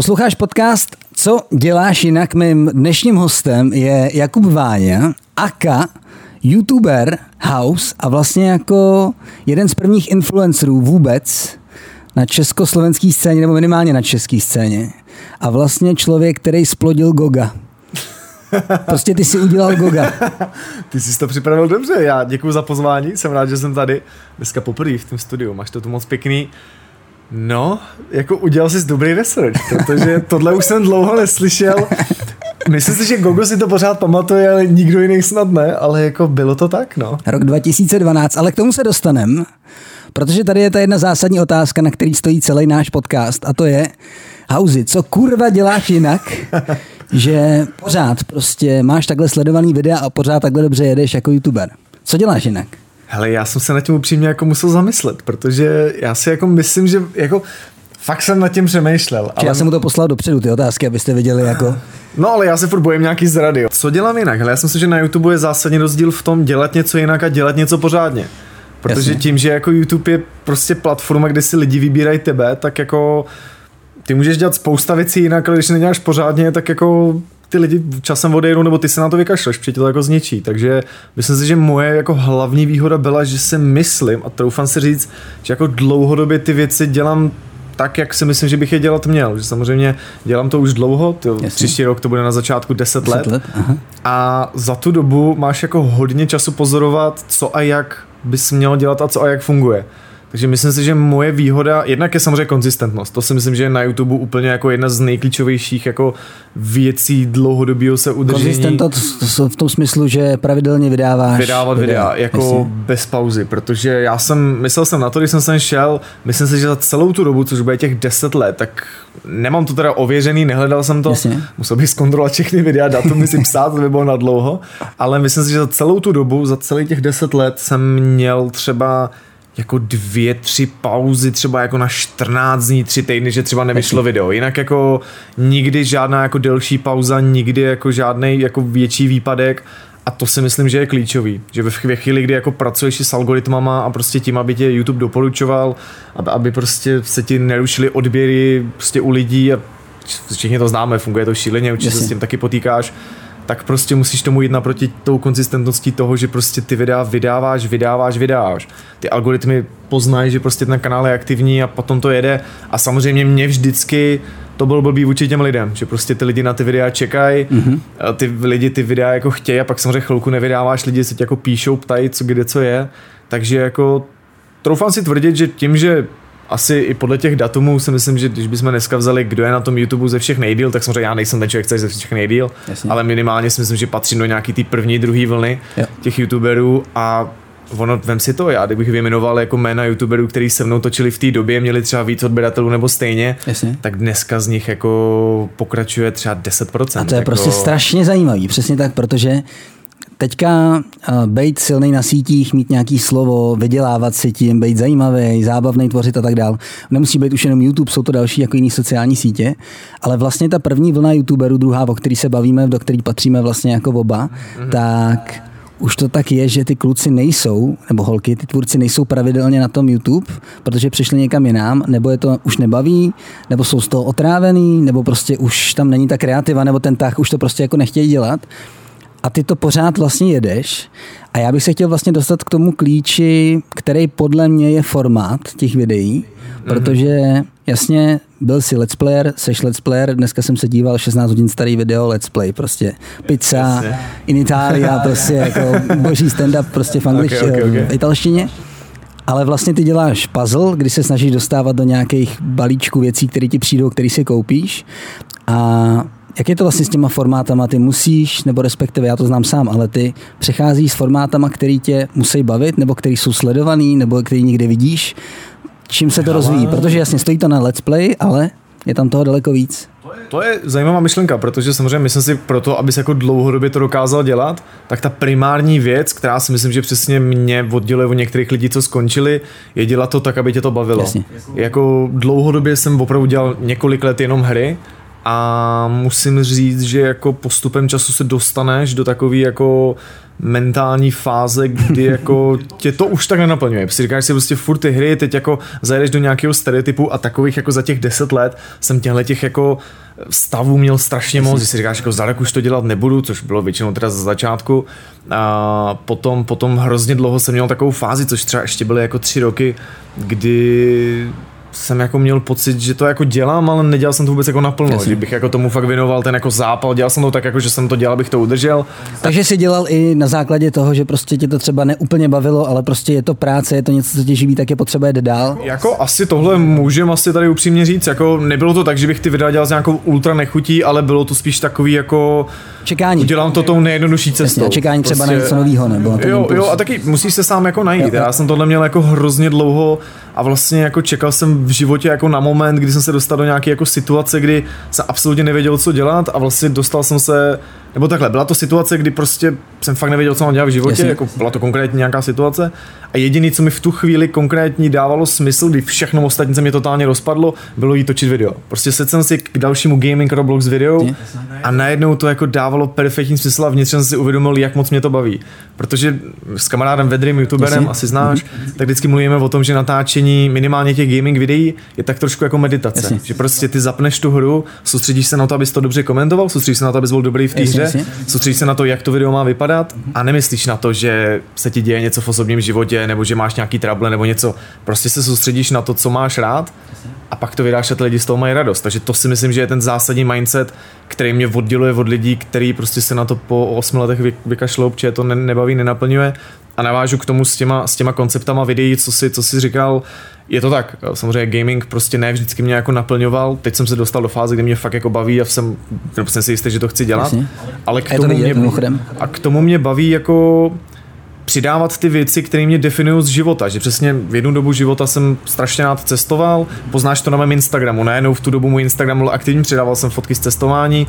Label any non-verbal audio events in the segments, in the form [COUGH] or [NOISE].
Posloucháš podcast Co děláš jinak? Mým dnešním hostem je Jakub Váňa, aka youtuber House a vlastně jako jeden z prvních influencerů vůbec na československé scéně, nebo minimálně na české scéně. A vlastně člověk, který splodil Goga. [LAUGHS] Prostě ty si udělal Goga. [LAUGHS] Ty jsi to připravil dobře, já děkuji za pozvání, jsem rád, že jsem tady dneska poprvé v tom studiu, máš to tu moc pěkný. No, jako udělal jsi dobrý research, protože tohle už jsem dlouho neslyšel. Myslím si, že Gogo si to pořád pamatuje, ale nikdo jiný snad ne, ale jako bylo to tak, no. Rok 2012, ale k tomu se dostanem, protože tady je ta jedna zásadní otázka, na který stojí celý náš podcast a to je, Hauzi, co kurva děláš jinak, že pořád prostě máš takhle sledovaný videa a pořád takhle dobře jedeš jako youtuber. Co děláš jinak? Hele, já jsem se na tím upřímně jako musel zamyslet, protože já si jako myslím, že jako fakt jsem nad tím přemýšlel. Ale... Já jsem mu to poslal dopředu, ty otázky, abyste viděli jako... No ale já se furt bojím nějaký zrady. Co dělám jinak? Hele, já si myslím, že na YouTube je zásadní rozdíl v tom dělat něco jinak a dělat něco pořádně. Protože Jasně. tím, že jako YouTube je prostě platforma, kde si lidi vybírají tebe, tak jako ty můžeš dělat spousta věcí jinak, ale když neděláš pořádně, tak jako ty lidi časem odejdou, nebo ty se na to vykašleš, protože to jako zničí. Takže myslím si, že moje jako hlavní výhoda byla, že si myslím a troufám si říct, že jako dlouhodobě ty věci dělám tak, jak si myslím, že bych je dělat měl. Že samozřejmě dělám to už dlouho, to příští rok to bude na začátku 10, 10 let. let aha. A za tu dobu máš jako hodně času pozorovat, co a jak bys měl dělat a co a jak funguje. Takže myslím si, že moje výhoda, jednak je samozřejmě konzistentnost. To si myslím, že je na YouTube úplně jako jedna z nejklíčovějších jako věcí dlouhodobého se udržení. Konzistentnost v tom smyslu, že pravidelně vydáváš Vydávat videa, videa jako Jasně. bez pauzy, protože já jsem, myslel jsem na to, když jsem sem šel, myslím si, že za celou tu dobu, což bude těch 10 let, tak nemám to teda ověřený, nehledal jsem to, Jasně. musel bych zkontrolovat všechny videa, datumy si psát, to by bylo na dlouho, ale myslím si, že za celou tu dobu, za celých těch 10 let jsem měl třeba jako dvě, tři pauzy, třeba jako na 14 dní, tři týdny, že třeba nevyšlo video. Jinak jako nikdy žádná jako delší pauza, nikdy jako žádný jako větší výpadek. A to si myslím, že je klíčový, že ve chvíli, kdy jako pracuješ s algoritmama a prostě tím, aby tě YouTube doporučoval, aby, aby prostě se ti nerušily odběry prostě u lidí a všichni to známe, funguje to šíleně, určitě se s tím taky potýkáš, tak prostě musíš tomu jít naproti tou konzistentností toho, že prostě ty videa vydáváš, vydáváš, vydáváš. Ty algoritmy poznají, že prostě ten kanál je aktivní a potom to jede a samozřejmě mě vždycky to bylo blbý vůči těm lidem, že prostě ty lidi na ty videa čekají, mm-hmm. ty lidi ty videa jako chtějí a pak samozřejmě chvilku nevydáváš, lidi se tě jako píšou, ptají, co kde co je, takže jako troufám si tvrdit, že tím, že asi i podle těch datumů si myslím, že když bychom dneska vzali, kdo je na tom YouTube ze všech nejdíl, tak samozřejmě já nejsem ten člověk, který ze všech nejdíl, Jasně. ale minimálně si myslím, že patří do nějaký ty první, druhé vlny jo. těch YouTuberů a ono, vem si to, já kdybych vyjmenoval jako jména YouTuberů, který se mnou točili v té době, měli třeba víc odběratelů nebo stejně, Jasně. tak dneska z nich jako pokračuje třeba 10%. A to je jako... prostě strašně zajímavý, přesně tak, protože Teďka uh, být silný na sítích, mít nějaký slovo, vydělávat si tím, být zajímavý, zábavný, tvořit a tak dál. Nemusí být už jenom YouTube, jsou to další jako jiné sociální sítě, ale vlastně ta první vlna YouTuberů, druhá, o který se bavíme, do který patříme vlastně jako oba, mm-hmm. tak už to tak je, že ty kluci nejsou, nebo holky, ty tvůrci nejsou pravidelně na tom YouTube, protože přišli někam jinam, nebo je to už nebaví, nebo jsou z toho otrávený, nebo prostě už tam není ta kreativa, nebo ten tah už to prostě jako nechtějí dělat a ty to pořád vlastně jedeš. A já bych se chtěl vlastně dostat k tomu klíči, který podle mě je formát těch videí, mm-hmm. protože jasně byl si let's player, seš let's player, dneska jsem se díval 16 hodin starý video let's play, prostě pizza, in Italia, prostě [LAUGHS] jako boží stand-up prostě v angličtině, okay, okay, okay. v italštině. Ale vlastně ty děláš puzzle, kdy se snažíš dostávat do nějakých balíčků věcí, které ti přijdou, které si koupíš. A jak je to vlastně s těma formátama? Ty musíš, nebo respektive já to znám sám, ale ty přecházíš s formátama, který tě musí bavit, nebo který jsou sledovaný, nebo který někde vidíš. Čím se to rozvíjí? Protože jasně stojí to na let's play, ale je tam toho daleko víc. To je zajímavá myšlenka, protože samozřejmě myslím si pro to, abys jako dlouhodobě to dokázal dělat, tak ta primární věc, která si myslím, že přesně mě odděluje od některých lidí, co skončili, je dělat to tak, aby tě to bavilo. Jasně. Jako dlouhodobě jsem opravdu dělal několik let jenom hry a musím říct, že jako postupem času se dostaneš do takové jako mentální fáze, kdy [LAUGHS] jako tě to už tak nenaplňuje. Prostě říkáš si prostě furt ty hry, teď jako zajedeš do nějakého stereotypu a takových jako za těch deset let jsem těchto těch jako stavů měl strašně moc, si říkáš, jako zdalek už to dělat nebudu, což bylo většinou teda za začátku. A potom, potom hrozně dlouho jsem měl takovou fázi, což třeba ještě byly jako tři roky, kdy jsem jako měl pocit, že to jako dělám, ale nedělal jsem to vůbec jako naplno. Jasně. Kdybych jako tomu fakt věnoval ten jako zápal, dělal jsem to tak jako, že jsem to dělal, abych to udržel. Takže si dělal i na základě toho, že prostě tě to třeba neúplně bavilo, ale prostě je to práce, je to něco, co tě živí, tak je potřeba jít dál. Jako asi tohle můžem asi tady upřímně říct, jako nebylo to tak, že bych ty videa dělal s nějakou ultra nechutí, ale bylo to spíš takový jako čekání. Udělám to tou nejjednodušší cestou. Jasně, čekání třeba prostě... na něco nového nebo jo, impuls. jo, a taky musíš se sám jako najít. Jo, jo. Já jsem tohle měl jako hrozně dlouho a vlastně jako čekal jsem v životě jako na moment, kdy jsem se dostal do nějaké jako situace, kdy jsem absolutně nevěděl, co dělat a vlastně dostal jsem se nebo takhle, byla to situace, kdy prostě jsem fakt nevěděl, co mám dělat v životě, Jasně. jako byla to konkrétně nějaká situace a jediný, co mi v tu chvíli konkrétní dávalo smysl, kdy všechno ostatní se mi totálně rozpadlo, bylo jí točit video. Prostě sedl jsem si k dalšímu gaming Roblox video a najednou to jako dávalo perfektní smysl a vnitřně jsem si uvědomil, jak moc mě to baví. Protože s kamarádem Vedrym, youtuberem, Jasně. asi znáš, mm-hmm. tak vždycky mluvíme o tom, že natáčení minimálně těch gaming videí je tak trošku jako meditace. Jasně. Že prostě ty zapneš tu hru, soustředíš se na to, abys to dobře komentoval, soustředíš se na to, abys byl dobrý v té hře, soustředíš se na to, jak to video má vypadat a nemyslíš na to, že se ti děje něco v osobním životě nebo že máš nějaký trouble nebo něco. Prostě se soustředíš na to, co máš rád a pak to vydáš a ty lidi z toho mají radost. Takže to si myslím, že je ten zásadní mindset, který mě odděluje od lidí, který prostě se na to po 8 letech vykašlou, protože to nebaví, nenaplňuje. A navážu k tomu s těma, s těma konceptama videí, co si, co si říkal, je to tak, samozřejmě gaming prostě ne vždycky mě jako naplňoval, teď jsem se dostal do fáze, kdy mě fakt jako baví a jsem, jsem si jistý, že to chci dělat, Jasně. ale k tomu, to vidět, mě, a k tomu mě baví jako přidávat ty věci, které mě definují z života. Že přesně v jednu dobu života jsem strašně rád cestoval, poznáš to na mém Instagramu. Najednou v tu dobu můj Instagram byl aktivní, přidával jsem fotky z cestování.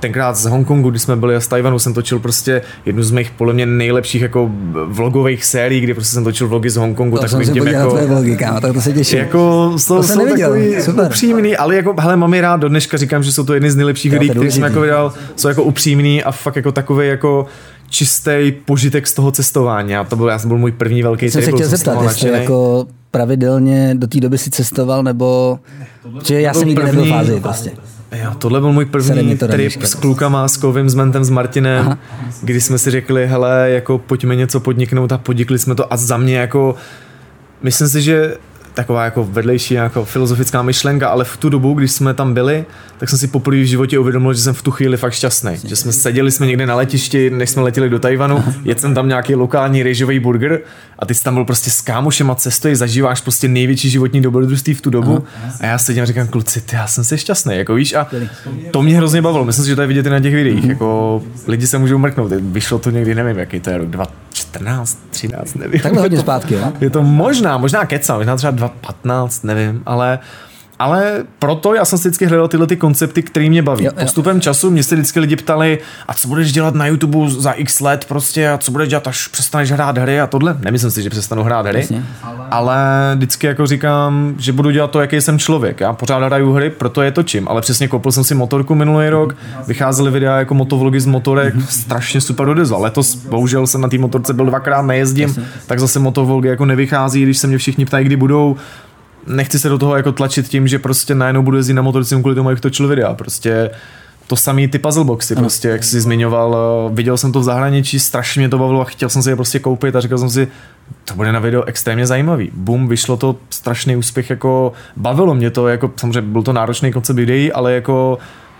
Tenkrát z Hongkongu, když jsme byli a z Tajvanu, jsem točil prostě jednu z mých podle mě nejlepších jako vlogových sérií, kdy prostě jsem točil vlogy z Hongkongu. To jsem tím jako, tvoje vlogy, kámo, tak to se těším. Jako, jsou, to jsou takový upřímný, ale jako, hele, mám je rád, do dneška říkám, že jsou to jedny z nejlepších videí, které jsem jako vydal, jsou jako upřímný a fakt jako takové jako čistý požitek z toho cestování. A to byl, já jsem byl můj první velký Jsem se chtěl zeptat, jestli jako pravidelně do té doby si cestoval, nebo... Že já jsem nikdy nebyl v fázi prostě. Jo, tohle byl můj první trip s klukama, s Kovým, s Mentem, s Martinem, Aha. kdy jsme si řekli, hele, jako pojďme něco podniknout a podnikli jsme to a za mě jako myslím si, že taková jako vedlejší jako filozofická myšlenka, ale v tu dobu, když jsme tam byli, tak jsem si poprvé v životě uvědomil, že jsem v tu chvíli fakt šťastný. Že jsme seděli jsme někde na letišti, než jsme letěli do Tajvanu, [LAUGHS] jedl jsem tam nějaký lokální rejžový burger a ty jsi tam byl prostě s kámošem a cestuješ, zažíváš prostě největší životní dobrodružství v tu dobu a já sedím a říkám, kluci, ty, já jsem si šťastný, jako víš, a to mě hrozně bavilo. Myslím si, že to je vidět i na těch videích, jako lidi se můžou mrknout. Vyšlo to někdy, nevím, jaký to je rok, 2014, 13, nevím. Takhle hodně zpátky, jo? Je to možná, možná keca, možná třeba 2015, nevím, ale ale proto já jsem si vždycky hledal tyhle ty koncepty, které mě baví. Jo, jo. Postupem času mě se vždycky lidi ptali, a co budeš dělat na YouTube za x let prostě a co budeš dělat, až přestaneš hrát hry a tohle. Nemyslím si, že přestanu hrát hry, Jasně. ale vždycky jako říkám, že budu dělat to, jaký jsem člověk. Já pořád hraju hry, proto je točím, ale přesně koupil jsem si motorku minulý rok, vycházely videa jako motovlogy z motorek, mm-hmm. strašně super odezva. Letos bohužel jsem na té motorce byl dvakrát, nejezdím, Jasně. tak zase motovlogy jako nevychází, když se mě všichni ptají, kdy budou nechci se do toho jako tlačit tím, že prostě najednou budu jezdit na motorce kvůli tomu, jak točil videa. Prostě to samý ty puzzle boxy, ano. prostě, jak jsi zmiňoval, eh, viděl jsem to v zahraničí, strašně mě to bavilo a chtěl jsem si je prostě koupit a říkal jsem si, to bude na video extrémně zajímavý. Bum, vyšlo to strašný úspěch, jako bavilo mě to, jako samozřejmě byl to náročný koncept videí, ale jako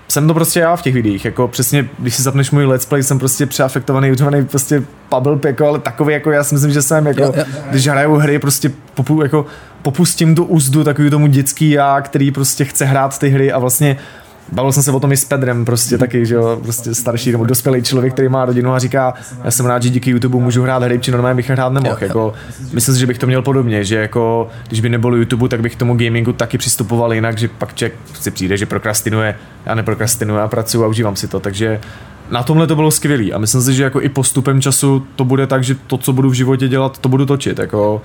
jsem to prostě já v těch videích, jako přesně, když si zapneš můj let's play, jsem prostě přeafektovaný, uřvaný prostě pubble, jako, ale takový, jako já si myslím, že jsem, jako, jo, jo. když hraju hry, prostě popu, jako, popustím tu úzdu takový tomu dětský já, který prostě chce hrát ty hry a vlastně Bavil jsem se o tom i s Pedrem, prostě taky, že jo, prostě starší nebo dospělý člověk, který má rodinu a říká, já jsem rád, že díky YouTube můžu hrát hry, či normálně bych hrát nemohl. Jako, myslím si, že bych to měl podobně, že jako, když by nebylo YouTube, tak bych k tomu gamingu taky přistupoval jinak, že pak člověk si přijde, že prokrastinuje, já neprokrastinuju a pracuji a užívám si to, takže na tomhle to bylo skvělé a myslím si, že jako i postupem času to bude tak, že to, co budu v životě dělat, to budu točit. Jako,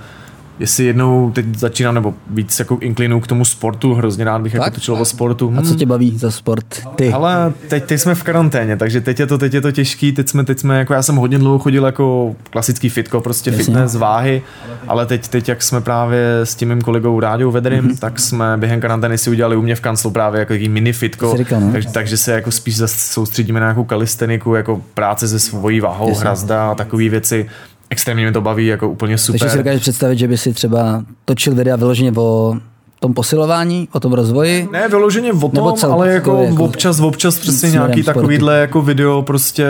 jestli jednou teď začínám, nebo víc jako inklinu k tomu sportu, hrozně rád bych jako tak? jako točil o sportu. Hmm. A co hmm. tě baví za sport? Ty. Ale teď, teď jsme v karanténě, takže teď je to, teď je to těžký, teď jsme, teď jsme, jako já jsem hodně dlouho chodil jako klasický fitko, prostě Jasně. fitness, váhy, ale teď, teď jak jsme právě s tím mým kolegou Ráďou Vedrym, mm-hmm. tak jsme během karantény si udělali u mě v kanclu právě jako mini fitko, říkal, no? takže, takže, se jako spíš soustředíme na nějakou kalisteniku, jako práce se svojí váhou, Jasně. hrazda a takové věci extrémně mě to baví, jako úplně super. Takže si dokážeš představit, že by si třeba točil videa vyloženě o tom posilování, o tom rozvoji? Ne, vyloženě o tom, cel, ale jako, jako občas, občas přesně nějaký takovýhle jako video prostě,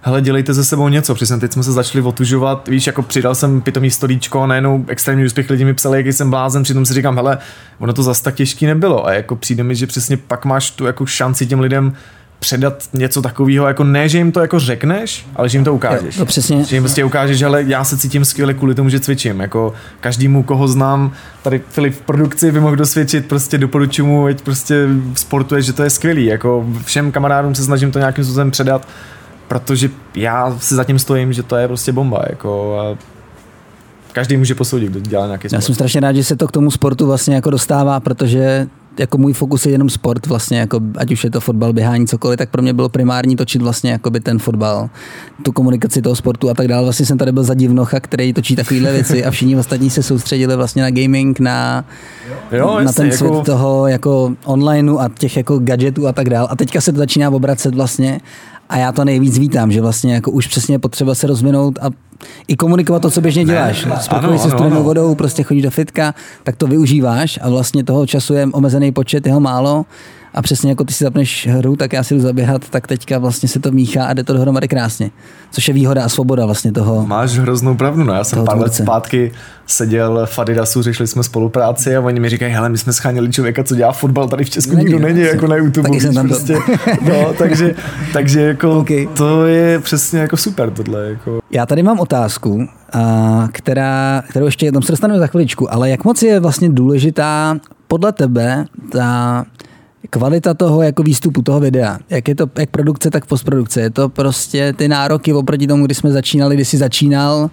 hele, dělejte ze sebou něco. Přesně teď jsme se začali otužovat, víš, jako přidal jsem pitomý stolíčko a najednou extrémní úspěch lidi mi psali, jaký jsem blázen, přitom si říkám, hele, ono to zas tak těžký nebylo a jako přijde mi, že přesně pak máš tu jako šanci těm lidem předat něco takového, jako ne, že jim to jako řekneš, ale že jim to ukážeš. Jo, to přesně. Že jim prostě ukážeš, ale já se cítím skvěle kvůli tomu, že cvičím. Jako každému, koho znám, tady Filip v produkci by mohl dosvědčit, prostě doporučuji mu, ať prostě sportuje, že to je skvělý. Jako všem kamarádům se snažím to nějakým způsobem předat, protože já si zatím stojím, že to je prostě bomba. Jako a každý může posoudit, kdo dělá nějaký sport. Já jsem strašně rád, že se to k tomu sportu vlastně jako dostává, protože jako můj fokus je jenom sport vlastně, jako ať už je to fotbal, běhání, cokoliv, tak pro mě bylo primární točit vlastně jako by ten fotbal, tu komunikaci toho sportu a tak dále. Vlastně jsem tady byl za divnocha, který točí takovéhle věci a všichni ostatní se soustředili vlastně na gaming, na, jo, na jasně, ten svět jako... toho jako onlineu a těch jako gadgetů a tak dále. A teďka se to začíná obracet vlastně a já to nejvíc vítám, že vlastně jako už přesně je potřeba se rozvinout a i komunikovat to, co běžně děláš. Spokojíš se studenou vodou, prostě chodíš do fitka, tak to využíváš a vlastně toho času je omezený počet, jeho málo a přesně jako ty si zapneš hru, tak já si jdu zaběhat, tak teďka vlastně se to míchá a jde to dohromady krásně. Což je výhoda a svoboda vlastně toho. Máš hroznou pravdu, no já jsem pár let zpátky seděl v Adidasu, řešili jsme spolupráci a oni mi říkají, hele, my jsme scháněli člověka, co dělá fotbal tady v Česku, není, nikdo není, jako na YouTube. Taky jsem tam prostě, no, takže, takže jako [LAUGHS] okay. to je přesně jako super tohle. Jako. Já tady mám otázku, a, která, kterou ještě tam se dostaneme za chviličku, ale jak moc je vlastně důležitá podle tebe ta kvalita toho jako výstupu toho videa, jak je to jak produkce, tak postprodukce. Je to prostě ty nároky oproti tomu, kdy jsme začínali, kdy jsi začínal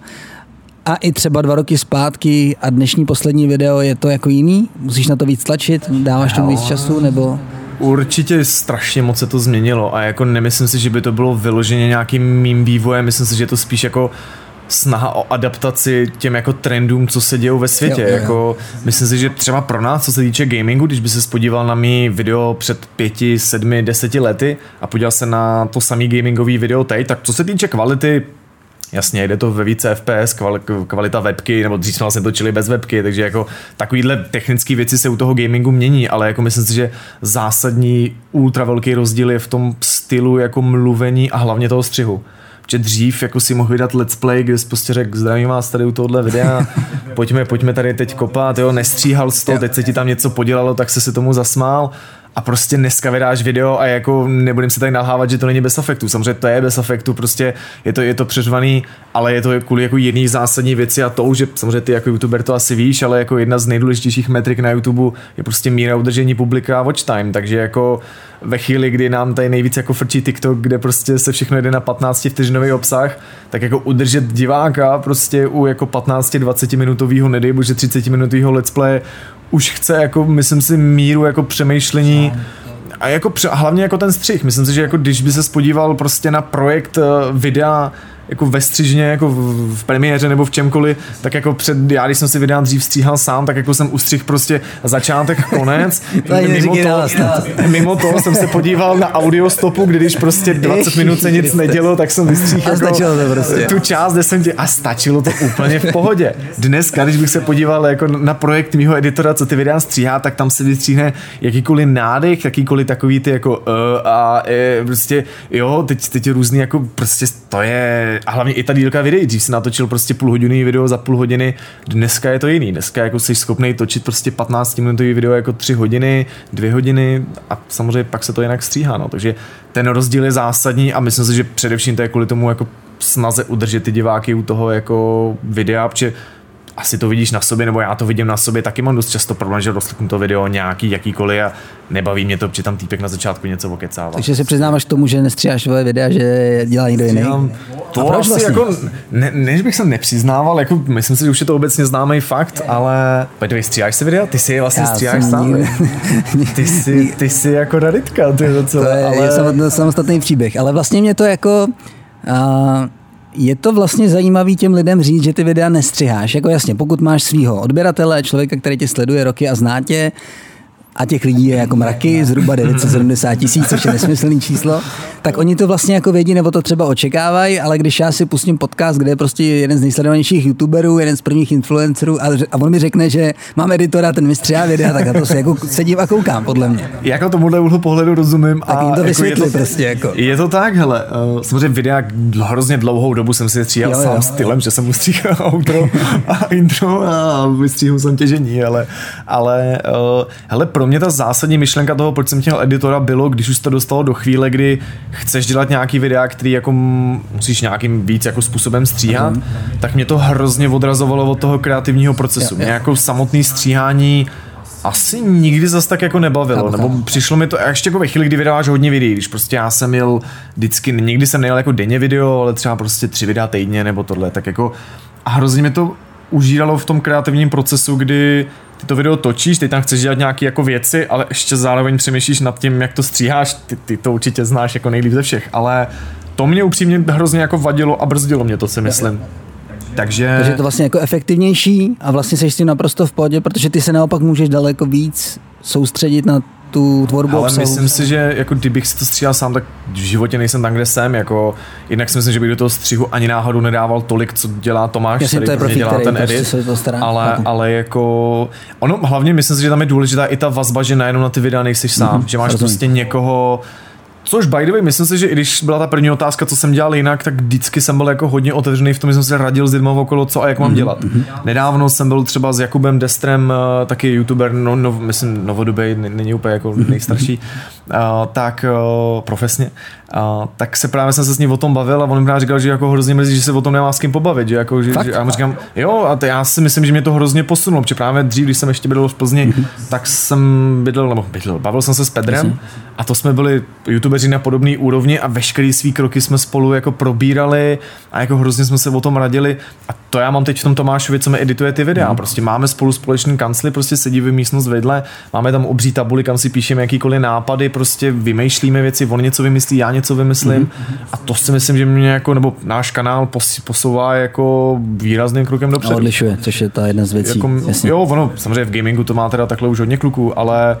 a i třeba dva roky zpátky a dnešní poslední video je to jako jiný? Musíš na to víc tlačit? Dáváš tomu víc času? Nebo... Určitě strašně moc se to změnilo a jako nemyslím si, že by to bylo vyloženě nějakým mým vývojem, myslím si, že je to spíš jako snaha o adaptaci těm jako trendům, co se dějou ve světě. Jo, jo, jo. Jako, myslím si, že třeba pro nás, co se týče gamingu, když by se podíval na mý video před pěti, sedmi, deseti lety a podíval se na to samý gamingový video teď, tak co se týče kvality, Jasně, jde to ve více FPS, kvalita webky, nebo dřív jsme vlastně točili bez webky, takže jako takovýhle technické věci se u toho gamingu mění, ale jako myslím si, že zásadní ultra velký rozdíl je v tom stylu jako mluvení a hlavně toho střihu že dřív jako si mohl vydat let's play, kde jsi prostě řekl, zdravím vás tady u tohohle videa, pojďme, pojďme tady teď kopat, jo, nestříhal jsi to, teď se ti tam něco podělalo, tak se si tomu zasmál a prostě dneska vydáš video a jako nebudem se tady nalhávat, že to není bez efektu. Samozřejmě to je bez efektu, prostě je to, je to přeřvaný, ale je to kvůli jako jedný zásadní věci a to, že samozřejmě ty jako youtuber to asi víš, ale jako jedna z nejdůležitějších metrik na YouTube je prostě míra udržení publika a watch time, takže jako ve chvíli, kdy nám tady nejvíc jako frčí TikTok, kde prostě se všechno jde na 15 vteřinový obsah, tak jako udržet diváka prostě u jako 15-20 minutového, nedej bože 30 minutového let's play už chce jako, myslím si, míru jako přemýšlení a jako hlavně jako ten střih. Myslím si, že jako když by se spodíval prostě na projekt eh, videa jako ve střižně, jako v, v premiéře nebo v čemkoliv, tak jako před, já když jsem si vydal dřív stříhal sám, tak jako jsem ustřih prostě začátek, konec. [LAUGHS] mimo, to, mimo to jsem se podíval na audiostopu, když prostě [LAUGHS] 20 minut se nic nedělo, tak jsem vystříhl jako to prostě. tu část, kde jsem tě, a stačilo to úplně v pohodě. Dneska, když bych se podíval jako na projekt mýho editora, co ty videa stříhá, tak tam se vystříhne jakýkoliv nádech, jakýkoliv takový ty jako uh, a uh, prostě jo, teď, teď je různý jako prostě to je a hlavně i ta dílka videí, dřív si natočil prostě půlhodinový video za půl hodiny, dneska je to jiný, dneska jako jsi schopný točit prostě 15 minutový video jako 3 hodiny, 2 hodiny a samozřejmě pak se to jinak stříhá, no. takže ten rozdíl je zásadní a myslím si, že především to je kvůli tomu jako snaze udržet ty diváky u toho jako videa, protože asi to vidíš na sobě, nebo já to vidím na sobě, taky mám dost často problém, že rozkliknu to video nějaký, jakýkoliv a nebaví mě to, protože tam týpek na začátku něco okecává. Takže si přiznáváš tomu, že nestříháš svoje videa, že dělá někdo jiný? To a asi vlastně? jako, ne, než bych se nepřiznával, jako myslím si, že už je to obecně známý fakt, ale Pojď, stříháš si videa? Ty si je vlastně já stříháš sám. ty, jsi, ty jsi jako raditka, ty docela, to je, ale... je samostatný příběh, ale vlastně mě to jako uh, je to vlastně zajímavý těm lidem říct, že ty videa nestřiháš. Jako jasně, pokud máš svého odběratele, člověka, který tě sleduje roky a zná tě, a těch lidí je jako mraky, zhruba 970 tisíc, což je nesmyslný číslo, tak oni to vlastně jako vědí nebo to třeba očekávají, ale když já si pustím podcast, kde je prostě jeden z nejsledovanějších youtuberů, jeden z prvních influencerů a, a on mi řekne, že mám editora, ten mistřiá videa, tak já to si jako sedím a koukám, podle mě. Jako tomuhle úhlu pohledu rozumím. Tak jim to jako je to, prostě. Jako. Je to tak, hele, uh, samozřejmě videa hrozně dlouhou dobu jsem si stříhal jo, jo. sám stylem, že jsem mu stříhal [LAUGHS] outro a intro a vystříhal jsem těžení, ale, ale uh, hele, pro mě ta zásadní myšlenka toho, proč jsem chtěl editora, bylo, když už to dostalo do chvíle, kdy chceš dělat nějaký videa, který jako musíš nějakým víc jako způsobem stříhat, mm. tak mě to hrozně odrazovalo od toho kreativního procesu. Mě jako samotný stříhání asi nikdy zas tak jako nebavilo, nebo přišlo mi to ještě jako ve chvíli, kdy vydáváš hodně videí, když prostě já jsem měl vždycky, nikdy jsem nejel jako denně video, ale třeba prostě tři videa týdně nebo tohle, tak jako a hrozně mi to užíralo v tom kreativním procesu, kdy ty to video točíš, ty tam chceš dělat nějaké jako věci, ale ještě zároveň přemýšlíš nad tím, jak to stříháš, ty, ty to určitě znáš jako nejlíp ze všech, ale to mě upřímně hrozně jako vadilo a brzdilo mě to si myslím. Takže... Takže je to vlastně jako efektivnější a vlastně seš s tím naprosto v pohodě, protože ty se naopak můžeš daleko víc soustředit na tu tvorbu Ale obsahu. myslím si, že jako kdybych si to stříhal sám, tak v životě nejsem tam, kde jsem. Jako, jednak si myslím, že bych do toho střihu ani náhodou nedával tolik, co dělá Tomáš, Jasně, který to je profík, dělá ten prostě edit. Se to stará. Ale, ale jako, ono hlavně myslím si, že tam je důležitá i ta vazba, že najednou na ty videa nejsi sám, mm-hmm, že máš rozumím. prostě někoho, Což by the way, myslím si, že i když byla ta první otázka, co jsem dělal jinak, tak vždycky jsem byl jako hodně otevřený v tom, že jsem se radil s lidmi okolo, co a jak mám mm-hmm. dělat. Mm-hmm. Nedávno jsem byl třeba s Jakubem Destrem, eh, taky youtuber, no, no, myslím novodobý, není úplně jako mhm. nejstarší, uh, tak uh, profesně, uh, tak se právě jsem se s ním o tom bavil a on mi říkal, že jako hrozně mrzí, že se o tom nemá s kým pobavit, že jako, že, že, já mu říkám, jo, a to já si myslím, že mě to hrozně posunulo, protože právě dřív, když jsem ještě bydlel v Plzni, [LAUGHS] tak jsem bydlel, nebo bydlel, bavil jsem se s Pedrem a to jsme byli youtubeři na podobné úrovni a veškeré svý kroky jsme spolu jako probírali a jako hrozně jsme se o tom radili a to já mám teď v tom Tomášovi, co mi edituje ty videa. Mm. Prostě máme spolu společný kancli, prostě sedí v místnost vedle, máme tam obří tabuli, kam si píšeme jakýkoliv nápady, prostě vymýšlíme věci, on něco vymyslí, já něco vymyslím mm. a to si myslím, že mě jako, nebo náš kanál posouvá jako výrazným krokem dopředu. A odlišuje, což je ta jedna z věcí. Jako, jo, ono, samozřejmě v gamingu to má teda takhle už hodně kluků, ale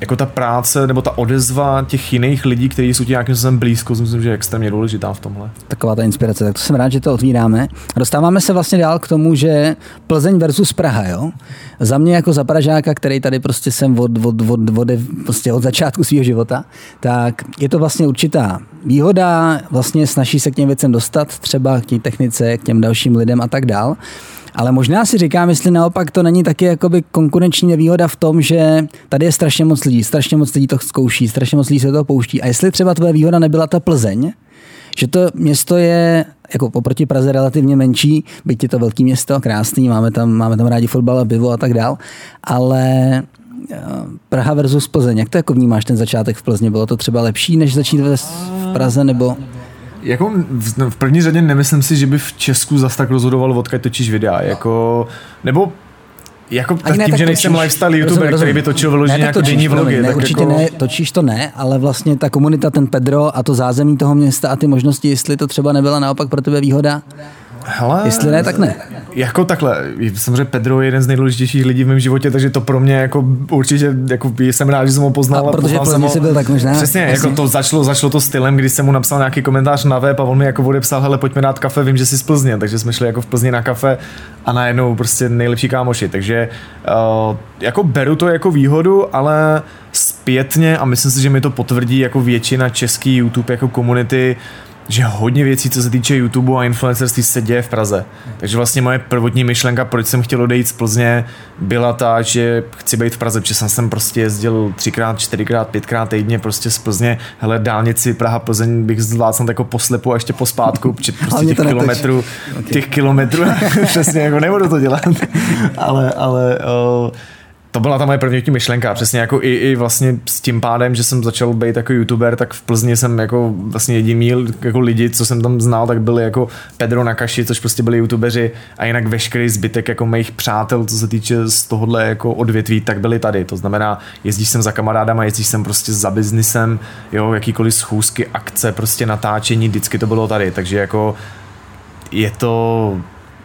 jako ta práce nebo ta odezva těch jiných lidí, kteří jsou ti nějakým způsobem blízko, myslím, že je extrémně důležitá v tomhle. Taková ta inspirace, tak to jsem rád, že to otvíráme. Dostáváme se vlastně dál k tomu, že Plzeň versus Praha, jo? Za mě jako za Pražáka, který tady prostě jsem od, od, od, od, prostě od začátku svého života, tak je to vlastně určitá výhoda, vlastně snaží se k těm věcem dostat, třeba k té technice, k těm dalším lidem a tak dál. Ale možná si říkám, jestli naopak to není taky jakoby konkurenční nevýhoda v tom, že tady je strašně moc lidí, strašně moc lidí to zkouší, strašně moc lidí se to pouští. A jestli třeba tvoje výhoda nebyla ta Plzeň, že to město je jako oproti Praze relativně menší, byť je to velké město, krásný, máme tam, máme tam rádi fotbal a pivo a tak dál, ale Praha versus Plzeň, jak to jako vnímáš ten začátek v Plzni? Bylo to třeba lepší, než začít v Praze, nebo jako v, v první řadě nemyslím si, že by v Česku zas tak rozhodoval, odkud točíš videa. Jako, nebo jako tak ne, tím, tak že nejsem točíš, lifestyle youtuber, rozum, který by točil vyloženě jako denní vlogy. Ne, tak určitě jako... ne, točíš to ne, ale vlastně ta komunita, ten Pedro a to zázemí toho města a ty možnosti, jestli to třeba nebyla naopak pro tebe výhoda? Hele, Jestli ne, tak ne. Jako takhle, samozřejmě Pedro je jeden z nejdůležitějších lidí v mém životě, takže to pro mě jako určitě jako jsem rád, že jsem ho poznal. A, a protože pro mě byl tak možná. Přesně, jako to začalo, začalo to stylem, když jsem mu napsal nějaký komentář na web a on mi jako odepsal, hele, pojďme dát kafe, vím, že jsi z Plzně, takže jsme šli jako v Plzni na kafe a najednou prostě nejlepší kámoši, takže uh, jako beru to jako výhodu, ale zpětně a myslím si, že mi to potvrdí jako většina český YouTube jako komunity, že hodně věcí, co se týče YouTube a influencerství, se děje v Praze. Takže vlastně moje prvotní myšlenka, proč jsem chtěl odejít z Plzně, byla ta, že chci být v Praze, protože jsem sem prostě jezdil třikrát, čtyřikrát, pětkrát týdně prostě z Plzně, hele, dálnici Praha Plzeň bych zvládl jako poslepu a ještě pospátku, protože [LAUGHS] prostě těch kilometrů, okay. těch kilometrů, přesně jako nebudu to dělat, [LAUGHS] ale, ale uh, to byla ta moje první myšlenka, přesně jako i, i vlastně s tím pádem, že jsem začal být jako youtuber, tak v Plzni jsem jako vlastně jediný jako lidi, co jsem tam znal, tak byli jako Pedro Nakaši, což prostě byli youtubeři a jinak veškerý zbytek jako mých přátel, co se týče z tohohle jako odvětví, tak byli tady. To znamená, jezdíš sem za kamarádama, jezdíš sem prostě za biznisem, jo, jakýkoliv schůzky, akce, prostě natáčení, vždycky to bylo tady, takže jako je to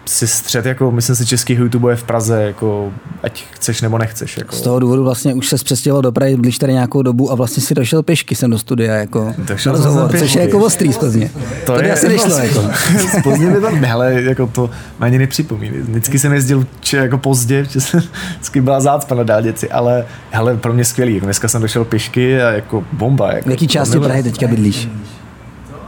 si střed, jako myslím si, český YouTube je v Praze, jako ať chceš nebo nechceš. Jako. Z toho důvodu vlastně už se přestěhoval do Prahy blíž tady nějakou dobu a vlastně si došel pěšky sem do studia, jako došel rozhovor, což je jako ostrý z Plzně. To, to je asi nešlo, vlastně, jako. z Plzně to, ne, ale jako to ani nepřipomíná. Vždycky jsem jezdil či jako pozdě, že [LAUGHS] jsem, vždycky byla zácpa na dálnici, ale hele, pro mě skvělý. Jako dneska jsem došel pěšky a jako bomba. Jako, v jaký části Prahy teďka bydlíš?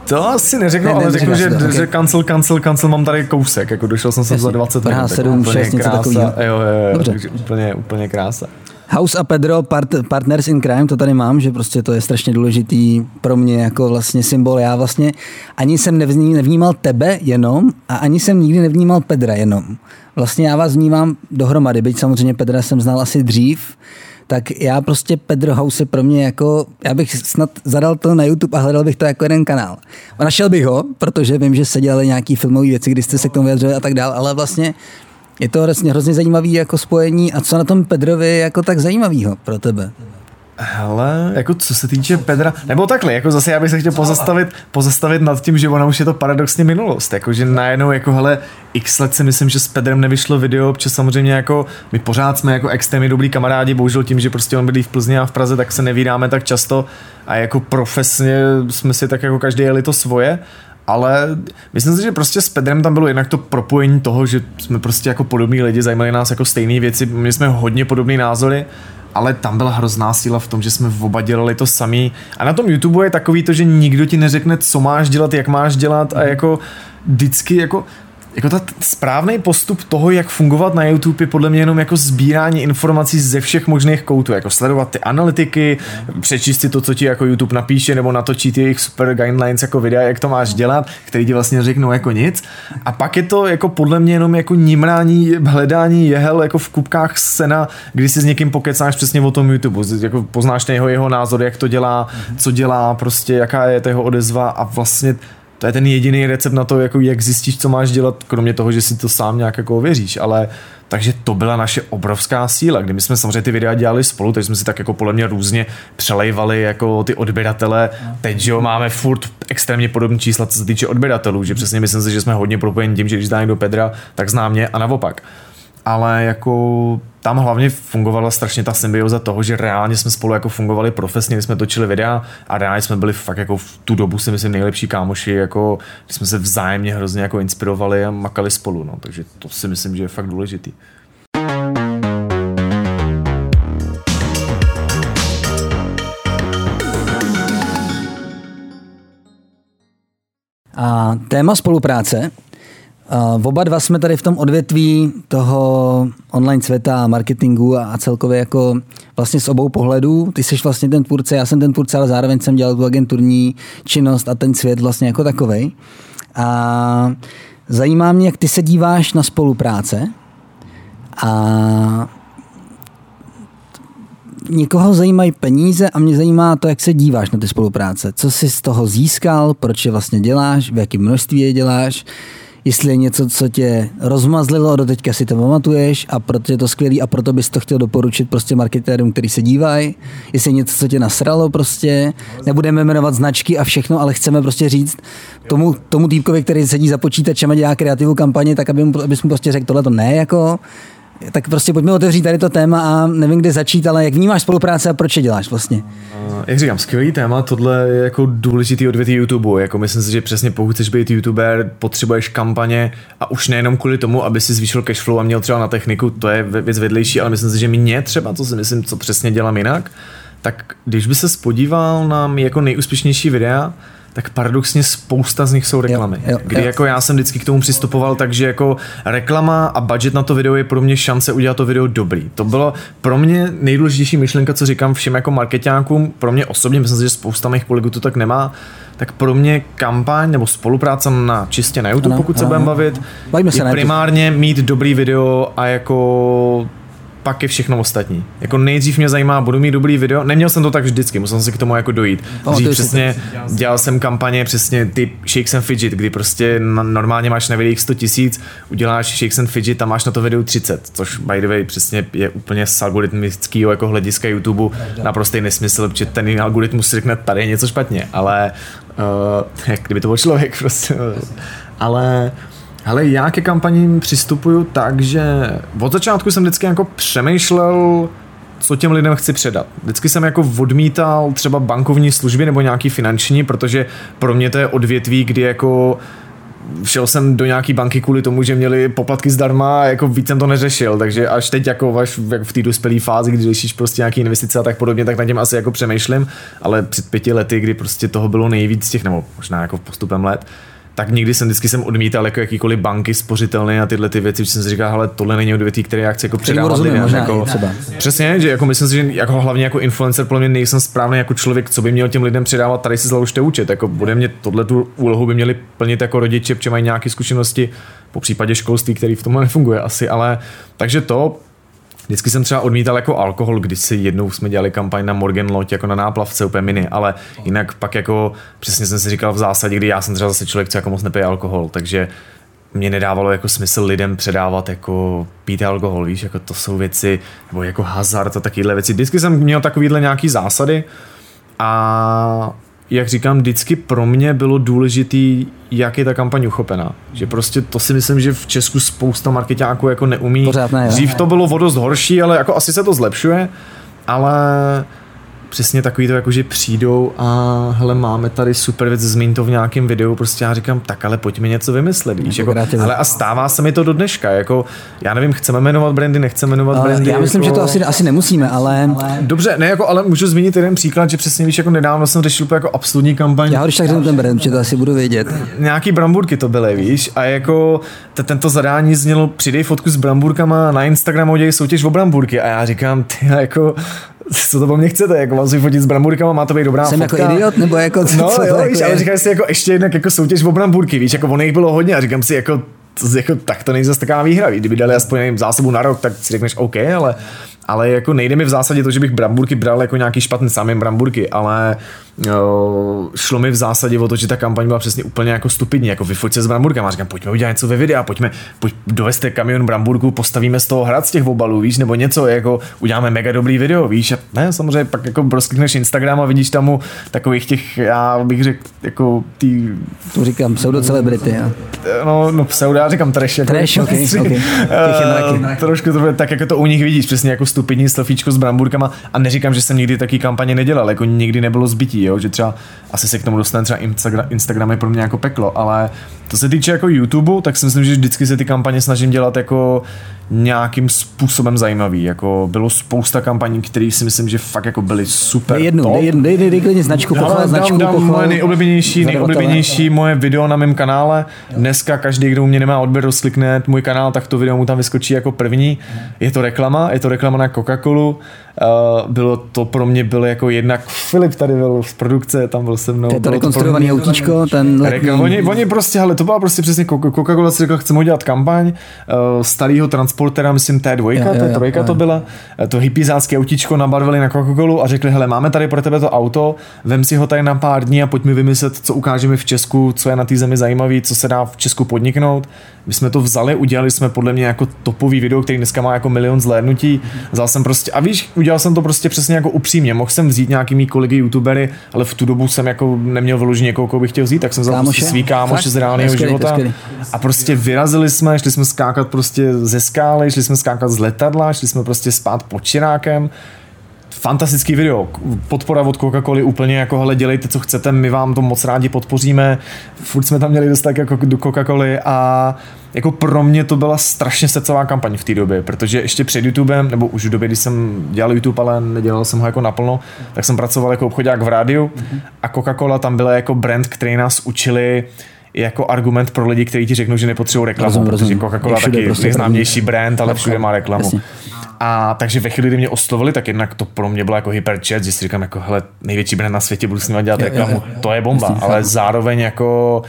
To asi neřeknu, ne, ale řeknu, že, to, okay. že cancel, cancel, cancel mám tady kousek, jako došel jsem sem za 20 minut. 7, 6, něco takového. Jo, jo, jo, Dobře. takže úplně, úplně krása. House a Pedro, part, Partners in Crime, to tady mám, že prostě to je strašně důležitý pro mě jako vlastně symbol. Já vlastně ani jsem nevnímal tebe jenom a ani jsem nikdy nevnímal Pedra jenom. Vlastně já vás vnímám dohromady, byť samozřejmě Pedra jsem znal asi dřív, tak já prostě Pedro House pro mě jako, já bych snad zadal to na YouTube a hledal bych to jako jeden kanál. A našel bych ho, protože vím, že se dělali nějaký filmové věci, kdy jste se k tomu vyjadřili a tak dál, ale vlastně je to hrozně, hrozně zajímavý jako spojení a co na tom Pedrovi jako tak zajímavého pro tebe? Hele, jako co se týče Pedra, nebo takhle, jako zase já bych se chtěl pozastavit, pozastavit nad tím, že ona už je to paradoxně minulost, jakože najednou jako hele, x let si myslím, že s Pedrem nevyšlo video, protože samozřejmě jako my pořád jsme jako extrémně dobrý kamarádi, bohužel tím, že prostě on bydlí v Plzni a v Praze, tak se nevídáme tak často a jako profesně jsme si tak jako každý jeli to svoje, ale myslím si, že prostě s Pedrem tam bylo jednak to propojení toho, že jsme prostě jako podobní lidi, zajímali nás jako stejné věci, my jsme hodně podobné názory ale tam byla hrozná síla v tom, že jsme oba dělali to samý. A na tom YouTube je takový to, že nikdo ti neřekne, co máš dělat, jak máš dělat a mhm. jako vždycky jako jako ta správný postup toho, jak fungovat na YouTube je podle mě jenom jako sbírání informací ze všech možných koutů, jako sledovat ty analytiky, přečíst si to, co ti jako YouTube napíše, nebo natočit jejich super guidelines jako videa, jak to máš dělat, který ti vlastně řeknou jako nic. A pak je to jako podle mě jenom jako nimrání, hledání jehel jako v kupkách sena, kdy si s někým pokecáš přesně o tom YouTube, jako poznáš jeho, jeho názor, jak to dělá, co dělá, prostě jaká je jeho odezva a vlastně to je ten jediný recept na to, jako jak zjistíš, co máš dělat, kromě toho, že si to sám nějak jako ověříš, ale takže to byla naše obrovská síla, kdy my jsme samozřejmě ty videa dělali spolu, takže jsme si tak jako podle mě různě přelejvali jako ty odběratele. Teď, že jo, máme furt extrémně podobné čísla, co se týče odběratelů, že přesně myslím si, že jsme hodně propojeni tím, že když zná do Pedra, tak zná mě a naopak ale jako tam hlavně fungovala strašně ta symbioza toho, že reálně jsme spolu jako fungovali profesně, když jsme točili videa a reálně jsme byli fakt jako v tu dobu si myslím nejlepší kámoši, jako když jsme se vzájemně hrozně jako inspirovali a makali spolu, no, takže to si myslím, že je fakt důležitý. A téma spolupráce Uh, oba dva jsme tady v tom odvětví toho online světa, marketingu a, a celkově jako vlastně z obou pohledů. Ty jsi vlastně ten tvůrce, já jsem ten tvůrce, ale zároveň jsem dělal tu agenturní činnost a ten svět vlastně jako takovej. A zajímá mě, jak ty se díváš na spolupráce a někoho zajímají peníze a mě zajímá to, jak se díváš na ty spolupráce. Co jsi z toho získal, proč je vlastně děláš, v jakém množství je děláš, jestli je něco, co tě rozmazlilo, do teďka si to pamatuješ a proto je to skvělý a proto bys to chtěl doporučit prostě marketérům, který se dívají, jestli je něco, co tě nasralo prostě, nebudeme jmenovat značky a všechno, ale chceme prostě říct tomu, tomu týpkovi, který sedí za počítačem a dělá kreativu kampaně, tak aby mu, abys mu prostě řekl, tohle to ne, jako, tak prostě pojďme otevřít tady to téma a nevím, kde začít, ale jak vnímáš spolupráce a proč je děláš vlastně? Jak říkám, skvělý téma, tohle je jako důležitý odvětví YouTube. Jako myslím si, že přesně pokud chceš být YouTuber, potřebuješ kampaně a už nejenom kvůli tomu, aby si zvýšil cashflow a měl třeba na techniku, to je věc vedlejší, ale myslím si, že mě třeba, co si myslím, co přesně dělám jinak, tak když by se spodíval na jako nejúspěšnější videa, tak paradoxně spousta z nich jsou reklamy. Jo, jo, kdy jo. jako já jsem vždycky k tomu přistupoval, takže jako reklama a budget na to video je pro mě šance udělat to video dobrý. To bylo pro mě nejdůležitější myšlenka, co říkám všem jako marketákům, pro mě osobně, myslím si, že spousta mých kolegů to tak nemá, tak pro mě kampaň nebo spolupráce na čistě na YouTube, ano, pokud ano, se budeme bavit, je primárně mít dobrý video a jako pak je všechno ostatní. Jako nejdřív mě zajímá, budu mít dobrý video. Neměl jsem to tak vždycky, musel jsem si k tomu jako dojít. Dřív přesně dělal jsem kampaně přesně ty Shakes and Fidget, kdy prostě normálně máš na videích 100 tisíc, uděláš Shakes and Fidget a máš na to video 30, což by the way přesně je úplně z algoritmického jako hlediska YouTube naprostý nesmysl, protože ten algoritmus si řekne, tady je něco špatně, ale uh, [LAUGHS] jak kdyby to byl člověk [LAUGHS] prostě. Ale ale já ke kampaním přistupuju tak, že od začátku jsem vždycky jako přemýšlel, co těm lidem chci předat. Vždycky jsem jako odmítal třeba bankovní služby nebo nějaký finanční, protože pro mě to je odvětví, kdy jako šel jsem do nějaký banky kvůli tomu, že měli poplatky zdarma a jako víc jsem to neřešil, takže až teď jako, až v té dospělé fázi, kdy řešíš prostě nějaké investice a tak podobně, tak na tím asi jako přemýšlím, ale před pěti lety, kdy prostě toho bylo nejvíc těch, nebo možná jako postupem let, tak nikdy jsem vždycky jsem odmítal jako jakýkoliv banky, spořitelné a tyhle ty věci, že jsem si říkal, ale tohle není odvětví, které já chci jako předávat lidem. Jako, třeba. Přesně, že jako myslím si, že jako hlavně jako influencer podle mě nejsem správný jako člověk, co by měl těm lidem předávat, tady si založte účet. Jako bude mě tohle tu úlohu by měli plnit jako rodiče, protože mají nějaké zkušenosti, po případě školství, který v tom nefunguje asi, ale takže to Vždycky jsem třeba odmítal jako alkohol, když si jednou jsme dělali kampaň na Morgan Loď jako na náplavce úplně mini, ale jinak pak jako přesně jsem si říkal v zásadě, kdy já jsem třeba zase člověk, co jako moc nepije alkohol, takže mě nedávalo jako smysl lidem předávat jako pít alkohol, víš, jako to jsou věci, nebo jako hazard a takovéhle věci. Vždycky jsem měl takovýhle nějaký zásady a jak říkám, vždycky pro mě bylo důležitý, jak je ta kampaň uchopená. Že prostě to si myslím, že v Česku spousta marketáků jako neumí. Pořád ne, Dřív to bylo vodost horší, ale jako asi se to zlepšuje, ale přesně takový to, jako že přijdou a hele, máme tady super věc, zmín to v nějakém videu, prostě já říkám, tak ale pojďme něco vymyslet, víš, jako, ale a stává se mi to do dneška, jako, já nevím, chceme jmenovat brandy, nechceme jmenovat ale brandy. Já myslím, jako... že to asi, asi nemusíme, ale... Dobře, ne, jako, ale můžu zmínit jeden příklad, že přesně víš, jako nedávno jsem řešil jako absolutní kampaň. Já když tak řeknu ten brand, že to asi budu vědět. Nějaký bramburky to byly, víš, a jako tento zadání znělo, přidej fotku s bramburkama na Instagramu, udělej soutěž o bramburky a já říkám, ty jako co to po mně chcete, jako mám si fotit s bramburkama, má to být dobrá Jsem fotka. jako idiot, nebo jako co, No co jo, víš, ale říkám si jako ještě jednak jako soutěž o bramburky, víš, jako ono jich bylo hodně a říkám si jako, to, jako tak to není zase taková výhra, kdyby dali aspoň nevím, zásobu na rok, tak si řekneš OK, ale, ale jako nejde mi v zásadě to, že bych bramburky bral jako nějaký špatný samým bramburky, ale šlo mi v zásadě o to, že ta kampaň byla přesně úplně jako stupidní, jako vyfoť se s bramburkama. Říkám, pojďme udělat něco ve videa, pojďme, pojď, doveste kamion bramburku, postavíme z toho hrad z těch obalů, víš, nebo něco, jako uděláme mega dobrý video, víš, a ne, samozřejmě pak jako rozklikneš Instagram a vidíš tam takových těch, já bych řekl, jako ty... To říkám pseudo celebrity, ja. No, no pseudo, já říkám trash. Jako trash, okay, [LAUGHS] okay. uh, trošku to bude tak, jako to u nich vidíš, přesně jako stupidní selfiečko s bramburkama a neříkám, že jsem nikdy taky kampaně nedělal, jako nikdy nebylo zbytí, jo, že třeba asi se k tomu dostane třeba Instagram, Instagram je pro mě jako peklo, ale to se týče jako YouTube, tak si myslím, že vždycky se ty kampaně snažím dělat jako nějakým způsobem zajímavý. Jako bylo spousta kampaní, které si myslím, že fakt jako byly super dej jednu, top. Dej, jednu, dej, dej, dej klidně značku, pochval, dám, značku, dám, dám moje nejoblíbenější, nejoblíbenější moje video na mém kanále. Dneska každý, kdo u mě nemá odběr, rozklikne můj kanál, tak to video mu tam vyskočí jako první. Je to reklama, je to reklama na Coca-Colu. Uh, bylo to pro mě bylo jako jednak Filip tady byl z produkce, tam byl se mnou. To je to rekonstruovaný autíčko, ten letní... oni, oni, prostě, ale to byla prostě přesně Coca-Cola si řekla, chceme udělat kampaň uh, starého transportera, myslím T2, jo, jo, jo, trojka jo. to byla, eh, to hypizácké autíčko nabarvili na Coca-Colu a řekli, hele, máme tady pro tebe to auto, vem si ho tady na pár dní a pojďme vymyslet, co ukážeme v Česku, co je na té zemi zajímavý, co se dá v Česku podniknout. My jsme to vzali, udělali jsme podle mě jako topový video, který dneska má jako milion zhlédnutí. Vzal jsem prostě, a víš, udělal jsem to prostě přesně jako upřímně. Mohl jsem vzít nějaký mý kolegy youtubery, ale v tu dobu jsem jako neměl vyloženě někoho, koho bych chtěl vzít, tak jsem vzal prostě svý kámoš z reálného života. A prostě vyrazili jsme, šli jsme skákat prostě ze skály, šli jsme skákat z letadla, šli jsme prostě spát pod čirákem fantastický video, podpora od Coca-Coly úplně jako hele dělejte co chcete, my vám to moc rádi podpoříme, furt jsme tam měli dost tak jako do Coca-Coly a jako pro mě to byla strašně srdcová kampaň v té době, protože ještě před YouTubem, nebo už v době, kdy jsem dělal YouTube, ale nedělal jsem ho jako naplno, tak jsem pracoval jako obchodák v rádiu a Coca-Cola tam byla jako brand, který nás učili jako argument pro lidi, kteří ti řeknou, že nepotřebují reklamu, rozumím, protože Coca-Cola je taky prostě nejznámější brand, ale všude má reklamu. Jasně. A takže ve chvíli, kdy mě oslovili, tak jednak to pro mě bylo jako hyperchat, že si říkám, jako hele, největší brand na světě, budu s ním dělat reklamu, to je bomba, ale zároveň jako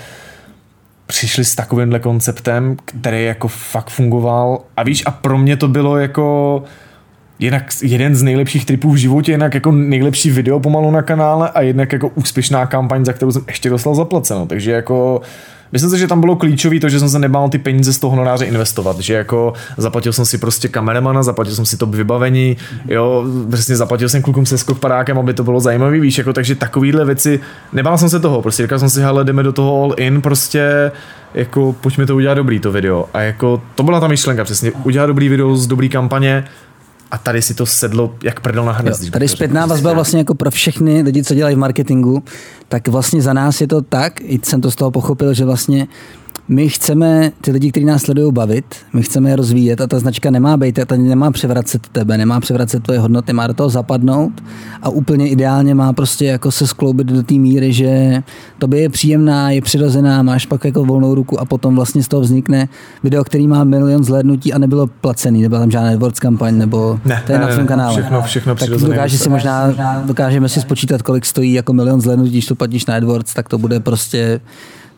přišli s takovýmhle konceptem, který jako fakt fungoval. A víš, a pro mě to bylo jako jinak jeden z nejlepších tripů v životě, jinak jako nejlepší video pomalu na kanále a jednak jako úspěšná kampaň, za kterou jsem ještě dostal zaplaceno, takže jako Myslím si, že tam bylo klíčové to, že jsem se nebál ty peníze z toho honoráře investovat, že jako zaplatil jsem si prostě kameramana, zaplatil jsem si to vybavení, jo, přesně zaplatil jsem klukům se skok padákem, aby to bylo zajímavý, víš, jako takže takovýhle věci, nebál jsem se toho, prostě říkal jsem si, hele, jdeme do toho all in, prostě jako pojďme to udělat dobrý to video. A jako to byla ta myšlenka přesně, udělat dobrý video z dobrý kampaně, a tady si to sedlo jak prdel na hrnec. Tady zpětná vazba vlastně jako pro všechny lidi, co dělají v marketingu, tak vlastně za nás je to tak, i jsem to z toho pochopil, že vlastně my chceme ty lidi, kteří nás sledují, bavit, my chceme je rozvíjet a ta značka nemá být, ta nemá převracet tebe, nemá převracet tvoje hodnoty, má do toho zapadnout a úplně ideálně má prostě jako se skloubit do té míry, že to by je příjemná, je přirozená, máš pak jako volnou ruku a potom vlastně z toho vznikne video, který má milion zhlédnutí a nebylo placený, nebyla tam žádná AdWords kampaň, nebo ne, to je ne, na svém kanále. Všechno, všechno tak dokáže si možná, dokážeme si spočítat, kolik stojí jako milion zhlédnutí, když to platíš na AdWords, tak to bude prostě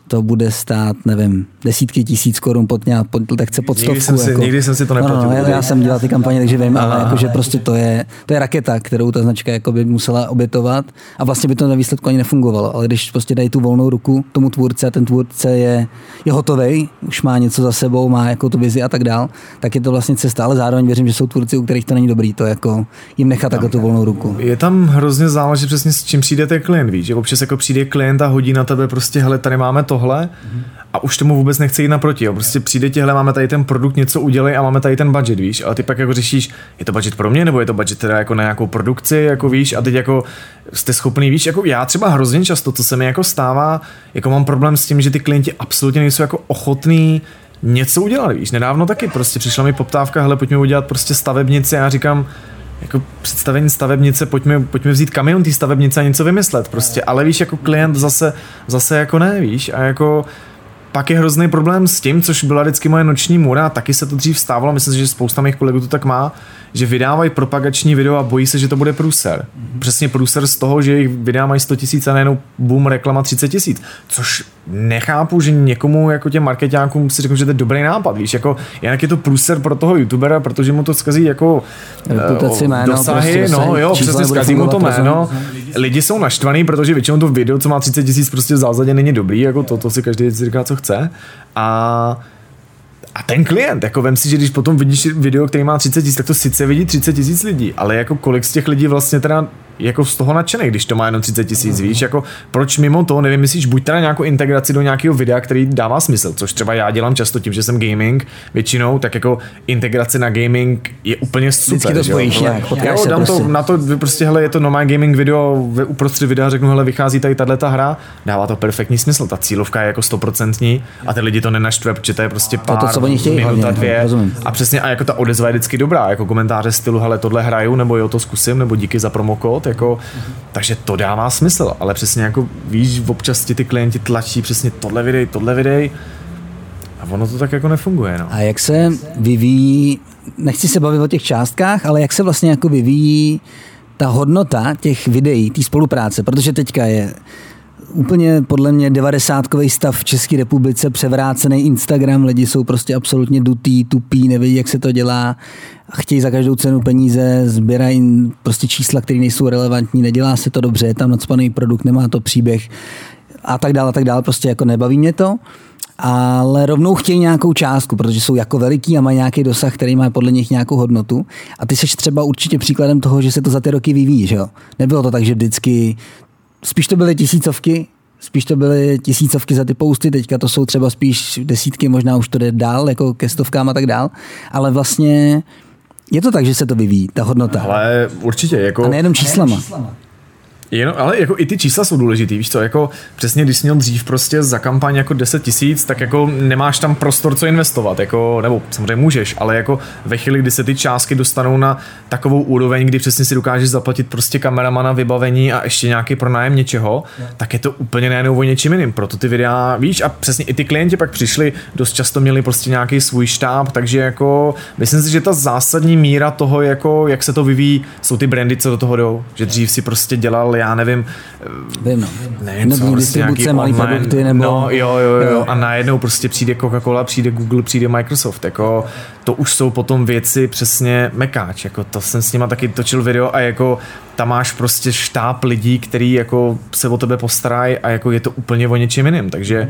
to bude stát, nevím, desítky tisíc korun pod nějak, pod, tak chce pod stovku. Nikdy jsem si, jako, nikdy jsem si to neplatil. No, no, já, já, jsem dělal ty kampaně, takže vím, ale jakože prostě to je, to je raketa, kterou ta značka jako by musela obětovat a vlastně by to na výsledku ani nefungovalo. Ale když prostě dají tu volnou ruku tomu tvůrce a ten tvůrce je, je hotový, už má něco za sebou, má jako tu vizi a tak dál, tak je to vlastně cesta, ale zároveň věřím, že jsou tvůrci, u kterých to není dobrý, to jako jim nechat jako tu volnou ruku. Je tam hrozně záleží přesně s čím přijde ten klient, víš, že občas jako přijde klient a hodí na tebe prostě, hele, tady máme tohle, a už tomu vůbec nechce jít naproti. Jo. Prostě přijde tihle, máme tady ten produkt, něco udělej a máme tady ten budget, víš. Ale ty pak jako řešíš, je to budget pro mě, nebo je to budget teda jako na nějakou produkci, jako víš, a teď jako jste schopný, víš, jako já třeba hrozně často, co se mi jako stává, jako mám problém s tím, že ty klienti absolutně nejsou jako ochotní něco udělat, víš. Nedávno taky prostě přišla mi poptávka, hele, pojďme udělat prostě stavebnici a já říkám, jako představení stavebnice, pojďme, pojďme vzít kamion té stavebnice a něco vymyslet prostě, ale víš, jako klient zase, zase jako ne, víš, a jako pak je hrozný problém s tím, což byla vždycky moje noční můra, taky se to dřív stávalo, myslím si, že spousta mých kolegů to tak má, že vydávají propagační video a bojí se, že to bude průser. Mm-hmm. Přesně průser z toho, že jejich videa mají 100 tisíc a najednou boom reklama 30 tisíc. Což nechápu, že někomu jako těm marketákům si řeknu, že to je dobrý nápad, víš, jako jinak je to průser pro toho youtubera, protože mu to zkazí jako Reputaci, uh, jméno, dosahy, prostě, no jo, přesně zkazí mu to jméno. Lidi jsou naštvaný, protože většinou to video, co má 30 tisíc, prostě v zásadě není dobrý, jako to, to si každý říká, co chce. A a ten klient, jako vem si, že když potom vidíš video, který má 30 tisíc, tak to sice vidí 30 tisíc lidí, ale jako kolik z těch lidí vlastně teda jako z toho nadšený, když to má jenom 30 tisíc, víš, jako proč mimo to nevymyslíš buď teda nějakou integraci do nějakého videa, který dává smysl, což třeba já dělám často tím, že jsem gaming většinou, tak jako integrace na gaming je úplně super. Vždycky to spojíš nějak, jo, dám prostě. to, na to prostě, hele, je to normální gaming video, uprostřed videa řeknu, hele, vychází tady tahle ta hra, dává to perfektní smysl, ta cílovka je jako stoprocentní a ty lidi to nenaštve, protože to je prostě pár to, to, co oni chtějí, minuta, dvě rozumím. a přesně a jako ta odezva je vždycky dobrá, jako komentáře stylu, hele, tohle hraju, nebo jo, to zkusím, nebo díky za promokód, jako, takže to dává smysl, ale přesně jako víš, občas ti ty klienti tlačí přesně tohle videj, tohle videj a ono to tak jako nefunguje. No. A jak se vyvíjí, nechci se bavit o těch částkách, ale jak se vlastně jako vyvíjí ta hodnota těch videí, té spolupráce, protože teďka je úplně podle mě devadesátkový stav v České republice, převrácený Instagram, lidi jsou prostě absolutně dutý, tupí, neví, jak se to dělá, chtějí za každou cenu peníze, sbírají prostě čísla, které nejsou relevantní, nedělá se to dobře, je tam nadspaný produkt, nemá to příběh a tak dále, a tak dále, prostě jako nebaví mě to ale rovnou chtějí nějakou částku, protože jsou jako veliký a mají nějaký dosah, který má podle nich nějakou hodnotu. A ty seš třeba určitě příkladem toho, že se to za ty roky vyvíjí, že jo? Nebylo to tak, že vždycky spíš to byly tisícovky, spíš to byly tisícovky za ty posty, teďka to jsou třeba spíš desítky, možná už to jde dál, jako ke stovkám a tak dál, ale vlastně Je to tak, že se to vyvíjí, ta hodnota. Ale určitě. Jako... A nejenom číslama. Nejenom číslama. Jenom, ale jako i ty čísla jsou důležitý, víš co, jako přesně když jsi měl dřív prostě za kampaň jako 10 tisíc, tak jako nemáš tam prostor co investovat, jako, nebo samozřejmě můžeš, ale jako ve chvíli, kdy se ty částky dostanou na takovou úroveň, kdy přesně si dokážeš zaplatit prostě kameramana, vybavení a ještě nějaký pronájem něčeho, yeah. tak je to úplně najednou o něčím jiným, proto ty videa, víš, a přesně i ty klienti pak přišli, dost často měli prostě nějaký svůj štáb, takže jako myslím si, že ta zásadní míra toho, jako jak se to vyvíjí, jsou ty brandy, co do toho jdou, že dřív si prostě dělal já nevím, Vím, no. nevím nebo co, prostě distribuce, malý produkty, nebo... No, jo, jo, jo, a najednou prostě přijde Coca-Cola, přijde Google, přijde Microsoft, jako to už jsou potom věci přesně mekáč, jako to jsem s nima taky točil video a jako tam máš prostě štáb lidí, který jako se o tebe postarají a jako je to úplně o něčem jiným, takže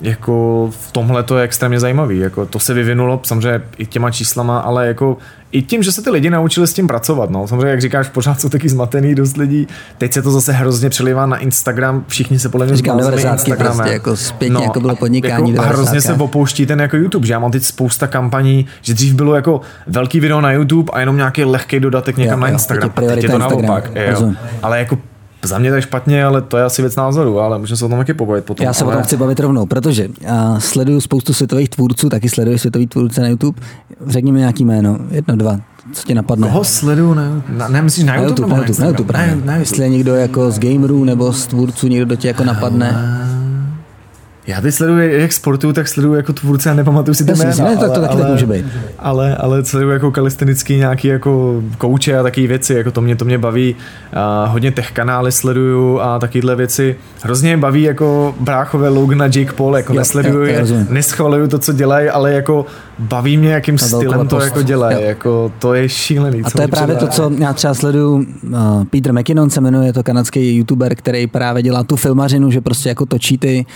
jako v tomhle to je extrémně zajímavý, jako to se vyvinulo samozřejmě i těma číslama, ale jako i tím, že se ty lidi naučili s tím pracovat, no. Samozřejmě, jak říkáš, pořád jsou taky zmatený dost lidí. Teď se to zase hrozně přelivá na Instagram, všichni se podle mě Říkám, 90 prostě, jako zpětně, no, jako bylo podnikání. Jako, a hrozně se opouští ten jako YouTube, že já mám teď spousta kampaní, že dřív bylo jako velký video na YouTube a jenom nějaký lehký dodatek někam jo, na Instagram. Jo, teď, teď je to naopak. Jo. Ale jako za mě to je špatně, ale to je asi věc názoru, ale můžeme se o tom taky pobavit potom. Já se ale... o tom chci bavit rovnou, protože já sleduju spoustu světových tvůrců, taky sleduju světový tvůrce na YouTube. Řekni mi nějaký jméno, jedno, dva, co tě napadne? Koho sleduju? Ne, na, ne myslíš na, na YouTube? Na YouTube, na YouTube, na YouTube, ne, ne, Jestli je někdo jako z gamerů nebo z tvůrců, někdo do tě jako napadne. Já teď sleduju jak sportu, tak sleduju jako tvůrce a nepamatuju si ty jména. Ne, to, to taky ale, tak může být. Ale, ale sleduju jako kalistenický nějaký jako kouče a takové věci, jako to mě, to mě baví. A hodně tech kanály sleduju a takovéhle věci. Hrozně baví jako bráchové Logan a Jake Paul, jako jo, nesleduju je, neschvaluju to, co dělají, ale jako baví mě, jakým stylem to jako dělají. Jako, to je šílený. A to je právě to, co já třeba sleduju. Uh, Peter McKinnon se jmenuje, je to kanadský youtuber, který právě dělá tu filmařinu, že prostě jako točí ty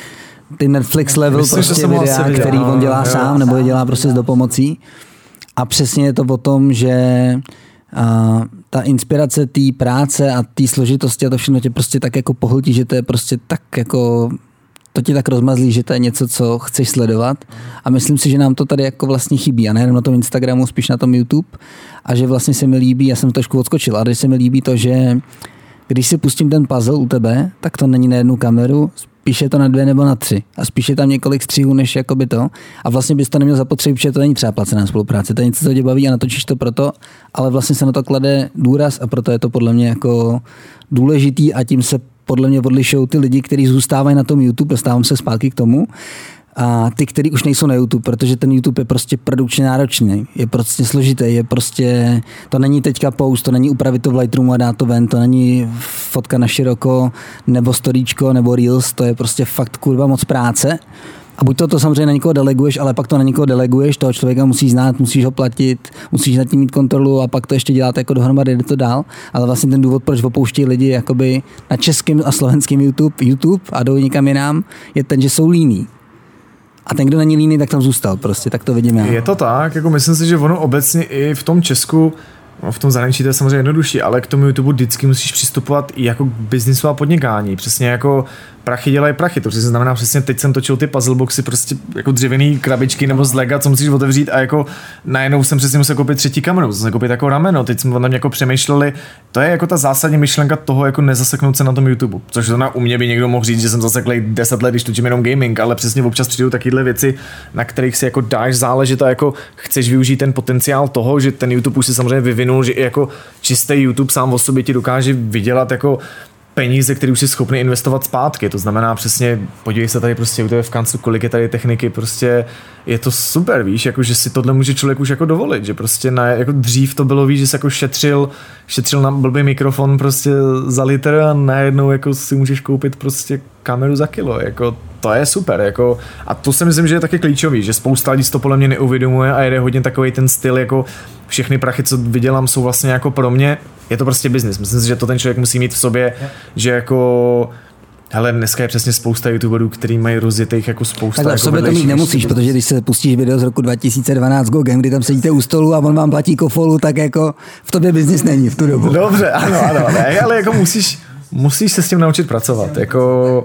ty Netflix level Myslím, prostě videa, který on dělá jo, sám nebo je dělá prostě s dopomocí. A přesně je to o tom, že a ta inspirace té práce a té složitosti a to všechno tě prostě tak jako pohltí, že to je prostě tak jako to ti tak rozmazlí, že to je něco, co chceš sledovat. A myslím si, že nám to tady jako vlastně chybí. A nejenom na tom Instagramu, spíš na tom YouTube. A že vlastně se mi líbí, já jsem trošku odskočil, ale se mi líbí to, že když si pustím ten puzzle u tebe, tak to není na jednu kameru, spíš je to na dvě nebo na tři. A spíš je tam několik střihů, než jakoby to. A vlastně bys to neměl zapotřebí, protože to není třeba placená spolupráce. To je něco, co tě baví a natočíš to proto, ale vlastně se na to klade důraz a proto je to podle mě jako důležitý a tím se podle mě odlišují ty lidi, kteří zůstávají na tom YouTube, dostávám se zpátky k tomu, a ty, který už nejsou na YouTube, protože ten YouTube je prostě produkčně náročný, je prostě složitý, je prostě, to není teďka post, to není upravit to v Lightroomu a dát to ven, to není fotka na široko, nebo storíčko, nebo Reels, to je prostě fakt kurva moc práce. A buď to, to samozřejmě na někoho deleguješ, ale pak to na někoho deleguješ, toho člověka musíš znát, musíš ho platit, musíš nad tím mít kontrolu a pak to ještě dělat jako dohromady, jde to dál. Ale vlastně ten důvod, proč opouští lidi jakoby na českém a slovenském YouTube, YouTube a jdou někam jinam, je ten, že jsou líní. A ten, kdo není líný, tak tam zůstal prostě, tak to vidím já. Je to tak, jako myslím si, že ono obecně i v tom Česku No, v tom zahraničí to je samozřejmě jednodušší, ale k tomu YouTube vždycky musíš přistupovat i jako k biznisu a podnikání. Přesně jako prachy dělají prachy. To znamená přesně, teď jsem točil ty puzzle boxy, prostě jako dřevěný krabičky nebo z lega, co musíš otevřít a jako najednou jsem přesně musel koupit třetí kameru, musel koupit jako rameno. Teď jsme tam jako přemýšleli, to je jako ta zásadní myšlenka toho, jako nezaseknout se na tom YouTube. Což to na u mě by někdo mohl říct, že jsem zaseklý 10 let, když točím jenom gaming, ale přesně občas přijdou takovéhle věci, na kterých si jako dáš záležet a jako chceš využít ten potenciál toho, že ten YouTube už si samozřejmě vyvinul, že i jako čistý YouTube sám o sobě ti dokáže vydělat jako peníze, které už jsi schopný investovat zpátky. To znamená přesně, podívej se tady prostě u tebe v kanclu, kolik je tady techniky, prostě je to super, víš, jako že si tohle může člověk už jako dovolit, že prostě na, jako dřív to bylo, víš, že jsi jako šetřil, šetřil na blbý mikrofon prostě za litr a najednou jako si můžeš koupit prostě kameru za kilo, jako to je super, jako a to si myslím, že je taky klíčový, že spousta lidí to podle mě neuvědomuje a jede hodně takový ten styl, jako všechny prachy, co vydělám, jsou vlastně jako pro mě, je to prostě biznis. Myslím si, že to ten člověk musí mít v sobě, že jako Hele, dneska je přesně spousta youtuberů, který mají rozjetých jako spousta. Tak jako v sobě to mít nemusíš, protože když se pustíš video z roku 2012 Gogem, kdy tam sedíte u stolu a on vám platí kofolu, tak jako v tobě biznis není v tu dobu. Dobře, ano, ano, ne, ale jako musíš, musíš se s tím naučit pracovat. Jako,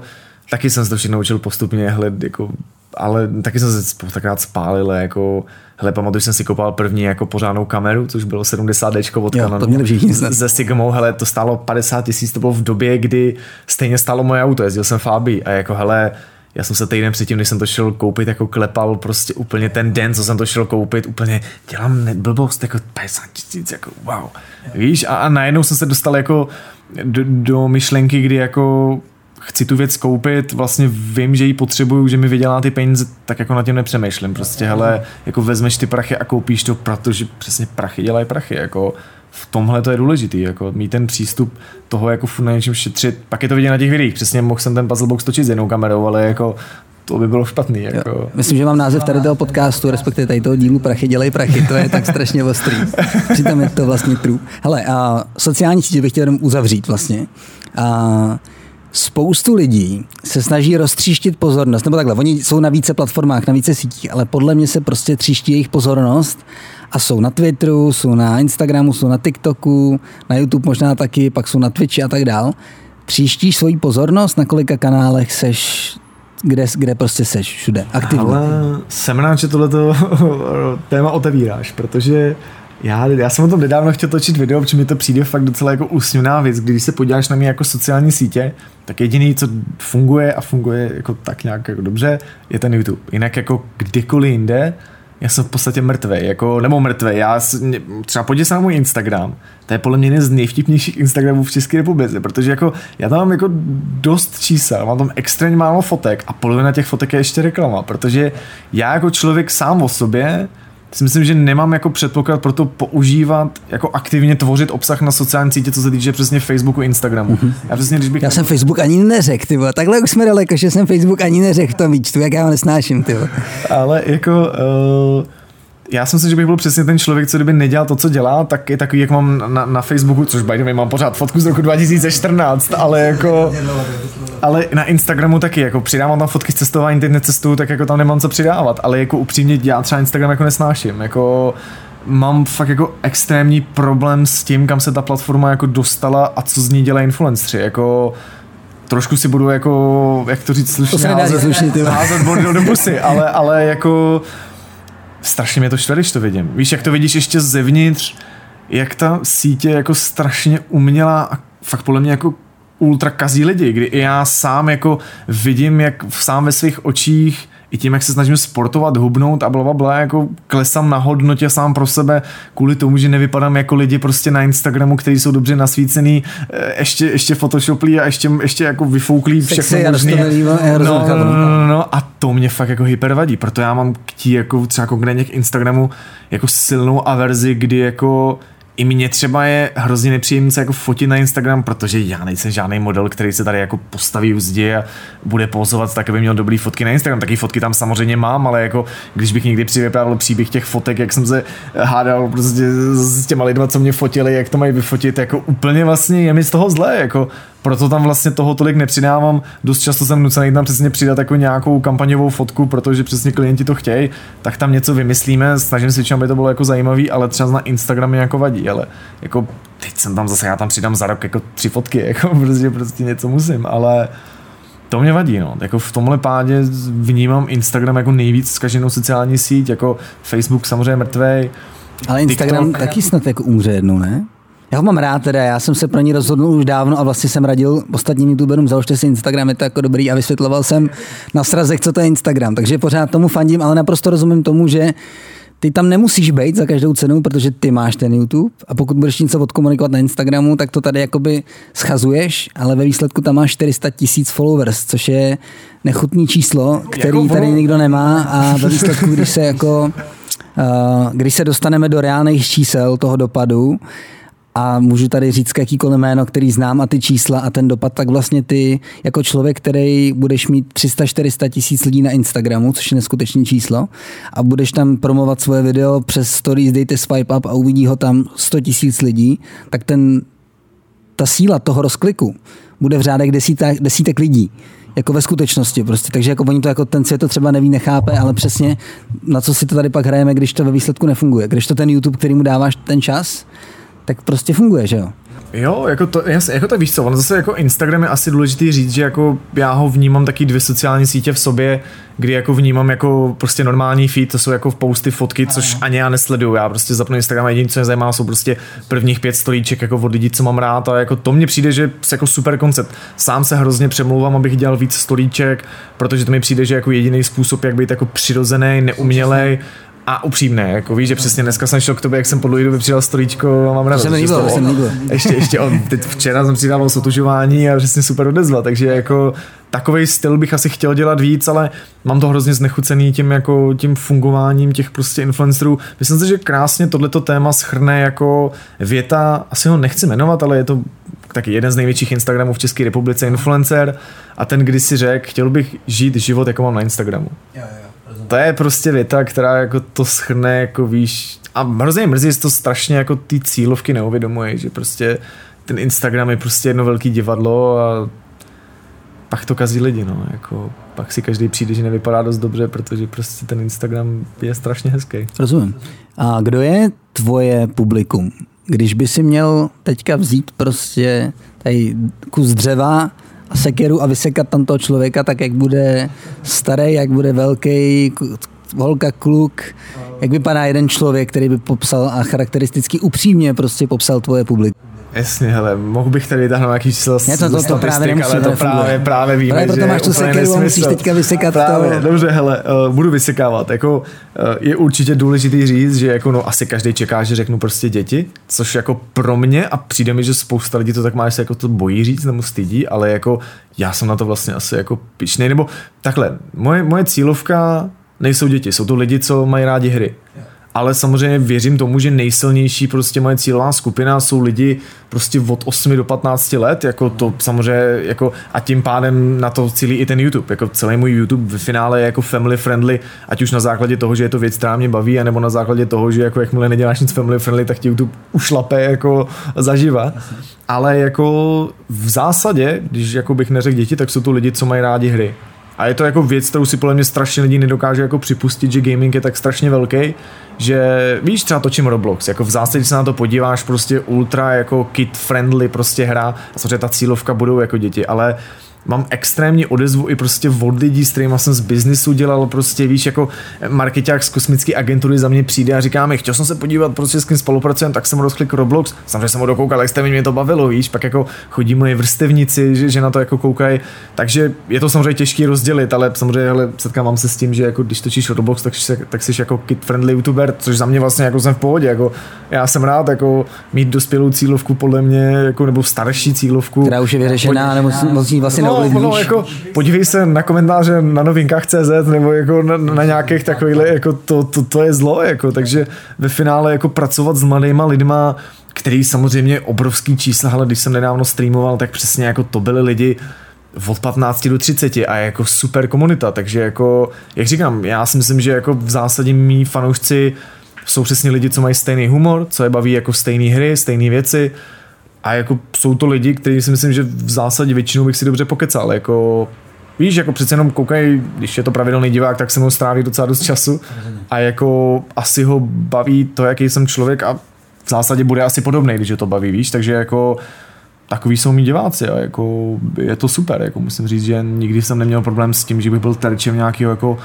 taky jsem se to všechno naučil postupně, hled, jako ale taky jsem se spoustakrát spálil, jako Hele, pamatuju, jsem si koupal první jako pořádnou kameru, což bylo 70D od Canonu. to měli všichni Se Sigmou, hele, to stálo 50 tisíc, to bylo v době, kdy stejně stálo moje auto, jezdil jsem Fabi a jako hele, já jsem se týden předtím, než jsem to šel koupit, jako klepal prostě úplně ten den, co jsem to šel koupit, úplně dělám blbost, jako 50 tisíc, jako wow. Víš, a, a najednou jsem se dostal jako do, do myšlenky, kdy jako chci tu věc koupit, vlastně vím, že ji potřebuju, že mi vydělá ty peníze, tak jako na tím nepřemýšlím. Prostě hele, jako vezmeš ty prachy a koupíš to, protože přesně prachy dělají prachy. Jako v tomhle to je důležitý, jako mít ten přístup toho jako na něčem šetřit. Pak je to vidět na těch videích, přesně mohl jsem ten puzzle box točit s jinou kamerou, ale jako to by bylo špatný. Jako. Jo. Myslím, že mám název tady toho podcastu, respektive tady toho dílu Prachy dělej prachy, to je tak strašně ostrý. [LAUGHS] Přitom je to vlastně true. Hele, a sociální sítě bych chtěl jenom uzavřít vlastně. A spoustu lidí se snaží roztříštit pozornost, nebo takhle, oni jsou na více platformách, na více sítích, ale podle mě se prostě tříští jejich pozornost a jsou na Twitteru, jsou na Instagramu, jsou na TikToku, na YouTube možná taky, pak jsou na Twitchi a tak dál. Tříštíš svoji pozornost, na kolika kanálech seš, kde, kde prostě seš všude, aktivně. Ale jsem rád, že tohleto [LAUGHS] téma otevíráš, protože já, já jsem o tom nedávno chtěl točit video, protože mi to přijde fakt docela jako úsměvná věc. Když se podíváš na mě jako sociální sítě, tak jediný, co funguje a funguje jako tak nějak jako dobře, je ten YouTube. Jinak jako kdykoliv jinde, já jsem v podstatě mrtvý, jako, nebo mrtvý. Já třeba podívej se na můj Instagram, to je podle mě jeden z nejvtipnějších Instagramů v České republice, protože jako já tam mám jako dost čísel, mám tam extrémně málo fotek a polovina těch fotek je ještě reklama, protože já jako člověk sám o sobě si myslím, že nemám jako předpoklad pro to používat, jako aktivně tvořit obsah na sociální sítě, co se týče přesně Facebooku, Instagramu. Mm-hmm. Já, přesně, když bych já jsem Facebook ani neřekl, ty Takhle už jsme daleko, že jsem Facebook ani neřekl v tom výčtu, jak já ho nesnáším, ty Ale jako... Uh já si myslím, že bych byl přesně ten člověk, co kdyby nedělal to, co dělá, tak je takový, jak mám na, na Facebooku, což by the way, mám pořád fotku z roku 2014, ale jako, ale na Instagramu taky, jako přidávám tam fotky z cestování, teď necestuju, tak jako tam nemám co přidávat, ale jako upřímně já třeba Instagram jako nesnáším, jako mám fakt jako extrémní problém s tím, kam se ta platforma jako dostala a co z ní dělají influenceri, jako trošku si budu jako, jak to říct slušně, to se nedá házet, slušně, házet bordel do pusy, ale, ale jako strašně mě to štve, když to vidím. Víš, jak to vidíš ještě zevnitř, jak ta sítě jako strašně umělá a fakt podle mě jako ultra kazí lidi, kdy i já sám jako vidím, jak sám ve svých očích i tím, jak se snažím sportovat, hubnout a blablabla, jako klesám na hodnotě sám pro sebe kvůli tomu, že nevypadám jako lidi prostě na Instagramu, kteří jsou dobře nasvícený, eh, ještě, ještě photoshoplí a ještě, ještě jako vyfouklí všechno možný. No, no, no, no, no, a to mě fakt jako hyper vadí, proto já mám k tí jako třeba konkrétně k Instagramu jako silnou averzi, kdy jako i mě třeba je hrozně nepříjemné se jako fotit na Instagram, protože já nejsem žádný model, který se tady jako postaví u zdi a bude pozovat tak, aby měl dobrý fotky na Instagram. Taky fotky tam samozřejmě mám, ale jako když bych někdy přivyprávěl příběh těch fotek, jak jsem se hádal prostě s těma lidma, co mě fotili, jak to mají vyfotit, jako úplně vlastně je mi z toho zlé, jako proto tam vlastně toho tolik nepřidávám. Dost často jsem nucený tam přesně přidat jako nějakou kampaňovou fotku, protože přesně klienti to chtějí, tak tam něco vymyslíme, snažím se aby to bylo jako zajímavý, ale třeba na Instagram mě jako vadí, ale jako teď jsem tam zase, já tam přidám za rok jako tři fotky, [LAUGHS] jako prostě, prostě něco musím, ale to mě vadí, no. Jako v tomhle pádě vnímám Instagram jako nejvíc zkaženou sociální síť, jako Facebook samozřejmě mrtvej. Ale Instagram TikTok, taky snad jako umře jednou, ne? Já ho mám rád teda, já jsem se pro ní rozhodl už dávno a vlastně jsem radil ostatním youtuberům, založte si Instagram, je to jako dobrý a vysvětloval jsem na srazech, co to je Instagram. Takže pořád tomu fandím, ale naprosto rozumím tomu, že ty tam nemusíš být za každou cenu, protože ty máš ten YouTube a pokud budeš něco odkomunikovat na Instagramu, tak to tady jakoby schazuješ, ale ve výsledku tam máš 400 tisíc followers, což je nechutný číslo, který jako tady nikdo nemá a ve výsledku, když se jako Uh, když se dostaneme do reálných čísel toho dopadu, a můžu tady říct jakýkoliv jméno, který znám a ty čísla a ten dopad, tak vlastně ty jako člověk, který budeš mít 300-400 tisíc lidí na Instagramu, což je neskutečné číslo, a budeš tam promovat svoje video přes stories, dejte swipe up a uvidí ho tam 100 tisíc lidí, tak ten, ta síla toho rozkliku bude v řádech desítek, desítek lidí jako ve skutečnosti prostě. Takže jako oni to jako ten svět to třeba neví, nechápe, ale přesně na co si to tady pak hrajeme, když to ve výsledku nefunguje. Když to ten YouTube, který mu dáváš ten čas, tak prostě funguje, že jo? Jo, jako to, jasně, jako to víš co, ono zase jako Instagram je asi důležitý říct, že jako já ho vnímám taky dvě sociální sítě v sobě, kdy jako vnímám jako prostě normální feed, to jsou jako v posty, fotky, což ani já nesleduju, já prostě zapnu Instagram a jediné, co mě zajímá, jsou prostě prvních pět stolíček jako od lidí, co mám rád a jako to mně přijde, že jako super koncept. Sám se hrozně přemlouvám, abych dělal víc stolíček, protože to mi přijde, že jako jediný způsob, jak být jako přirozený, neumělej, a upřímné, jako víš, že přesně dneska jsem šel k tobě, jak jsem po dlouhé době přidal storíčko a mám radost. Jsem líbil, jsem líbil. Ještě, ještě on, teď včera jsem přidával sotužování a přesně super odezva, takže jako takový styl bych asi chtěl dělat víc, ale mám to hrozně znechucený tím, jako, tím fungováním těch prostě influencerů. Myslím si, že krásně tohleto téma schrne jako věta, asi ho nechci jmenovat, ale je to taky jeden z největších Instagramů v České republice, influencer, a ten kdysi řekl, chtěl bych žít život, jako mám na Instagramu. Jo, jo to je prostě věta, která jako to schrne, jako víš, a hrozně mrzí, že to strašně jako ty cílovky neuvědomuje, že prostě ten Instagram je prostě jedno velký divadlo a pak to kazí lidi, no, jako pak si každý přijde, že nevypadá dost dobře, protože prostě ten Instagram je strašně hezký. Rozumím. A kdo je tvoje publikum? Když by si měl teďka vzít prostě tady kus dřeva a sekeru a vysekat tam toho člověka tak, jak bude starý, jak bude velký, holka, kluk, jak vypadá jeden člověk, který by popsal a charakteristicky upřímně prostě popsal tvoje publikum. Jasně, hele, mohl bych tady vytáhnout nějaký číslo z to, to, to právě nemusí, ale to právě, právě víme, právě proto máš tu sekeru a musíš teďka vysekat právě, to. Dobře, hele, uh, budu vysekávat. Jako, uh, je určitě důležitý říct, že jako, no, asi každý čeká, že řeknu prostě děti, což jako pro mě a přijde mi, že spousta lidí to tak má, že se jako to bojí říct nebo stydí, ale jako já jsem na to vlastně asi jako pišnej, nebo takhle, moje, moje cílovka nejsou děti, jsou to lidi, co mají rádi hry. Yeah ale samozřejmě věřím tomu, že nejsilnější prostě moje cílová skupina jsou lidi prostě od 8 do 15 let, jako to samozřejmě, jako a tím pádem na to cílí i ten YouTube, jako celý můj YouTube v finále je jako family friendly, ať už na základě toho, že je to věc, která mě baví, anebo na základě toho, že jako jakmile neděláš nic family friendly, tak ti YouTube ušlape jako zaživa. Ale jako v zásadě, když jako bych neřekl děti, tak jsou to lidi, co mají rádi hry. A je to jako věc, kterou si podle mě strašně lidí nedokáže jako připustit, že gaming je tak strašně velký, že víš, třeba točím Roblox, jako v zásadě, když se na to podíváš, prostě ultra jako kid friendly prostě hra, a samozřejmě ta cílovka budou jako děti, ale mám extrémní odezvu i prostě od lidí, s kterými jsem z biznisu dělal, prostě víš, jako marketák z kosmické agentury za mě přijde a říká mi, chtěl jsem se podívat, prostě s kým spolupracujem, tak jsem rozklik Roblox, samozřejmě jsem ho dokoukal, jak jste mě to bavilo, víš, pak jako chodí moje vrstevníci, že, že na to jako koukají, takže je to samozřejmě těžký rozdělit, ale samozřejmě hele, setkávám se s tím, že jako když točíš Roblox, tak, tak jsi jako kid friendly youtuber, což za mě vlastně jako jsem v pohodě, jako já jsem rád jako mít dospělou cílovku podle mě, jako nebo starší cílovku. Která už je vyřešená, nebo musí vlastně no, ovlivníš. No, jako, podívej se na komentáře na novinkách CZ nebo jako na, na nějakých takových, jako to, to, to, je zlo, jako, takže ve finále jako pracovat s mladýma lidma, který samozřejmě obrovský čísla, ale když jsem nedávno streamoval, tak přesně jako to byli lidi, od 15 do 30 a je jako super komunita, takže jako, jak říkám, já si myslím, že jako v zásadě mý fanoušci jsou přesně lidi, co mají stejný humor, co je baví jako stejné hry, stejné věci, a jako jsou to lidi, kteří si myslím, že v zásadě většinou bych si dobře pokecal, jako Víš, jako přece jenom koukaj, když je to pravidelný divák, tak se mnou stráví docela dost času. A jako asi ho baví to, jaký jsem člověk a v zásadě bude asi podobný, když je to baví, víš, takže jako takový jsou mý diváci a jako je to super, jako musím říct, že nikdy jsem neměl problém s tím, že bych byl terčem nějakého jako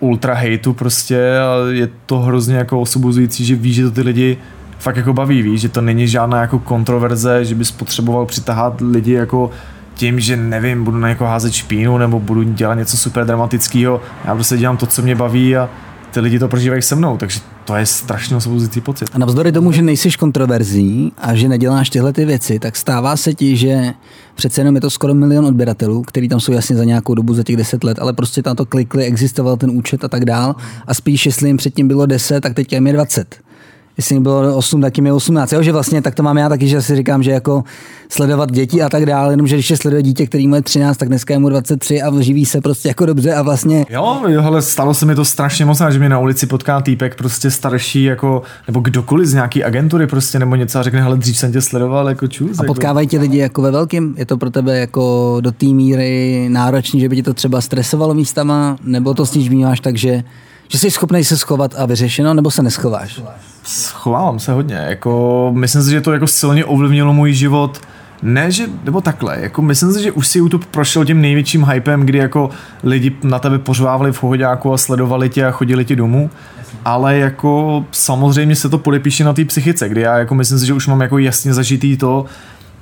ultra hejtu prostě a je to hrozně jako osobuzující, že víš, že to ty lidi fakt jako baví, víš, že to není žádná jako kontroverze, že bys potřeboval přitahat lidi jako tím, že nevím, budu na někoho házet špínu nebo budu dělat něco super dramatického. Já prostě dělám to, co mě baví a ty lidi to prožívají se mnou, takže to je strašně osvobozující pocit. A navzdory tomu, že nejsiš kontroverzní a že neděláš tyhle ty věci, tak stává se ti, že přece jenom je to skoro milion odběratelů, který tam jsou jasně za nějakou dobu, za těch deset let, ale prostě tam to klikli, existoval ten účet a tak dál. A spíš, jestli jim předtím bylo 10, tak teď je 20 jestli mi bylo 8, tak mi 18. Jo, že vlastně tak to mám já taky, že si říkám, že jako sledovat děti a tak dále, jenomže když je sleduje dítě, který mu je 13, tak dneska je mu 23 a živí se prostě jako dobře a vlastně. Jo, ale stalo se mi to strašně moc, že mě na ulici potká týpek prostě starší, jako, nebo kdokoliv z nějaký agentury prostě, nebo něco a řekne, hele, dřív jsem tě sledoval, jako čus. A jako. potkávají tě lidi jako ve velkým? Je to pro tebe jako do té míry náročný, že by ti to třeba stresovalo místama, nebo to s vnímáš tak, že Že jsi schopný se schovat a vyřešeno, nebo se neschováš? Schovávám se hodně. Jako, myslím si, že to jako silně ovlivnilo můj život. Ne, že, nebo takhle, jako myslím si, že už si YouTube prošel tím největším hypem, kdy jako lidi na tebe pořvávali v hoďáku a sledovali tě a chodili ti domů, ale jako samozřejmě se to podepíše na té psychice, kdy já jako myslím si, že už mám jako jasně zažitý to,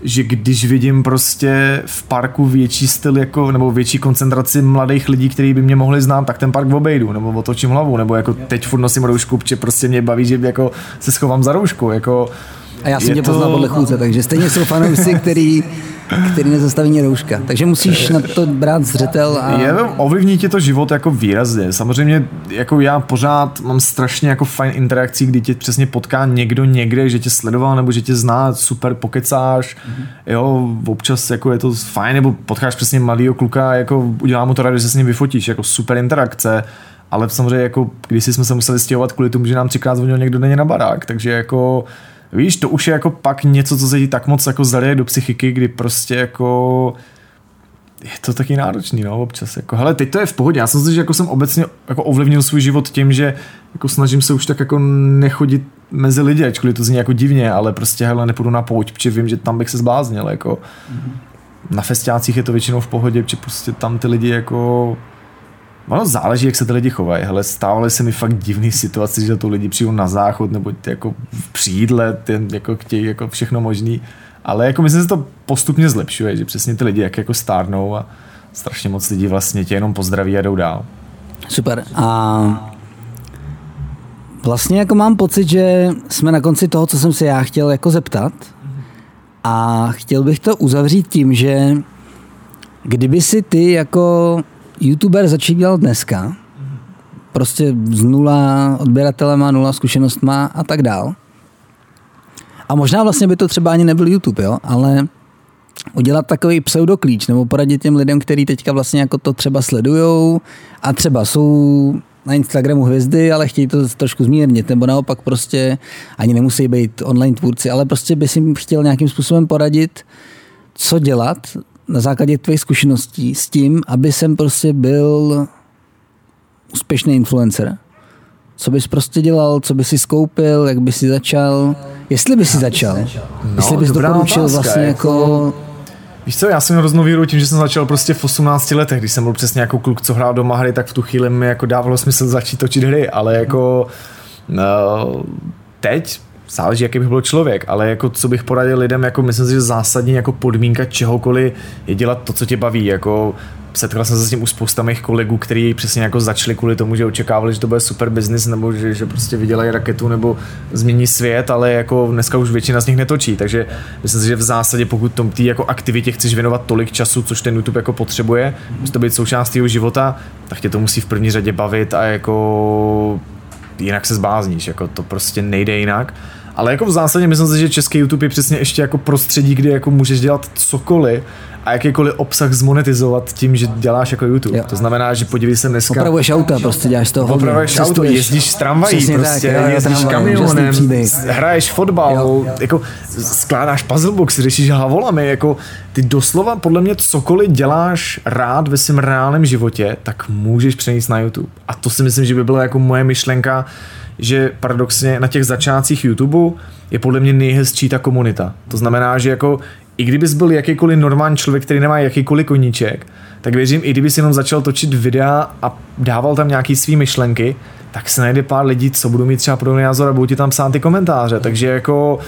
že když vidím prostě v parku větší styl jako, nebo větší koncentraci mladých lidí, kteří by mě mohli znát, tak ten park obejdu, nebo otočím hlavu, nebo jako teď furt nosím roušku, protože prostě mě baví, že jako se schovám za roušku, jako a já jsem tě to... poznal podle chůze, takže stejně jsou fanoušci, který, který nezastaví rouška. Takže musíš na to brát zřetel. A... Je, ovlivní ti to život jako výrazně. Samozřejmě jako já pořád mám strašně jako fajn interakcí, kdy tě přesně potká někdo někde, že tě sledoval nebo že tě zná, super pokecáš, mm-hmm. jo, občas jako je to fajn, nebo potkáš přesně mladýho kluka, jako udělá mu to rád, že se s ním vyfotíš, jako super interakce, ale samozřejmě jako když jsme se museli stěhovat kvůli tomu, že nám třikrát zvonil někdo denně na barák, takže jako Víš, to už je jako pak něco, co se ti tak moc jako zalije do psychiky, kdy prostě jako je to taky náročný, no, občas. Jako, hele, teď to je v pohodě. Já jsem si, že jako jsem obecně jako ovlivnil svůj život tím, že jako snažím se už tak jako nechodit mezi lidi, ačkoliv to zní jako divně, ale prostě hele, nepůjdu na pouť, protože vím, že tam bych se zbláznil, jako. Mm-hmm. Na festiácích je to většinou v pohodě, protože prostě tam ty lidi jako Ono záleží, jak se ty lidi chovají. Hele, stávaly se mi fakt divný situace, že tu lidi přijdou na záchod nebo jako přídle, ten jako chtějí jako všechno možný. Ale jako myslím, že se to postupně zlepšuje, že přesně ty lidi jak jako stárnou a strašně moc lidí vlastně tě jenom pozdraví a jdou dál. Super. A vlastně jako mám pocit, že jsme na konci toho, co jsem se já chtěl jako zeptat. A chtěl bych to uzavřít tím, že kdyby si ty jako youtuber začínal dneska, prostě z nula odběratelema, nula zkušenostma a tak dál. A možná vlastně by to třeba ani nebyl YouTube, jo, ale udělat takový pseudoklíč nebo poradit těm lidem, kteří teďka vlastně jako to třeba sledujou a třeba jsou na Instagramu hvězdy, ale chtějí to trošku zmírnit, nebo naopak prostě ani nemusí být online tvůrci, ale prostě by si chtěl nějakým způsobem poradit, co dělat na základě tvých zkušeností s tím, aby jsem prostě byl úspěšný influencer? Co bys prostě dělal, co bys si skoupil, jak bys si začal, jestli bys si začal, no, jestli bys doporučil vlastně jako... jako... Víš co, já jsem hroznou víru tím, že jsem začal prostě v 18 letech, když jsem byl přesně jako kluk, co hrál doma hry, tak v tu chvíli mi jako dávalo smysl začít točit hry, ale jako no, teď záleží, jaký bych byl člověk, ale jako co bych poradil lidem, jako myslím si, že zásadní jako podmínka čehokoliv je dělat to, co tě baví, jako setkal jsem se s tím u spousta mých kolegů, kteří přesně jako začali kvůli tomu, že očekávali, že to bude super business, nebo že, že prostě vydělají raketu nebo změní svět, ale jako dneska už většina z nich netočí, takže myslím si, že v zásadě pokud tom tý jako aktivitě chceš věnovat tolik času, což ten YouTube jako potřebuje, musí to být součástí jeho života, tak tě to musí v první řadě bavit a jako jinak se zbázníš, jako to prostě nejde jinak. Ale jako v zásadě myslím si, že český YouTube je přesně ještě jako prostředí, kde jako můžeš dělat cokoliv a jakýkoliv obsah zmonetizovat tím, že děláš jako YouTube. Jo. To znamená, že podívej se dneska... Opravuješ auta, prostě děláš to Opravuješ auto, jezdíš s tramvají, prostě, tak, jezdíš kamionem, hraješ fotbal, jo. jako skládáš puzzlebox, řešíš hlavolami, jako ty doslova podle mě cokoliv děláš rád ve svém reálném životě, tak můžeš přenést na YouTube. A to si myslím, že by byla jako moje myšlenka, že paradoxně na těch začátcích YouTube je podle mě nejhezčí ta komunita. To znamená, že jako i kdybys byl jakýkoliv normální člověk, který nemá jakýkoliv koníček, tak věřím, i kdybys jenom začal točit videa a dával tam nějaký svý myšlenky, tak se najde pár lidí, co budou mít třeba podobný názor a budou ti tam psát ty komentáře. Takže jako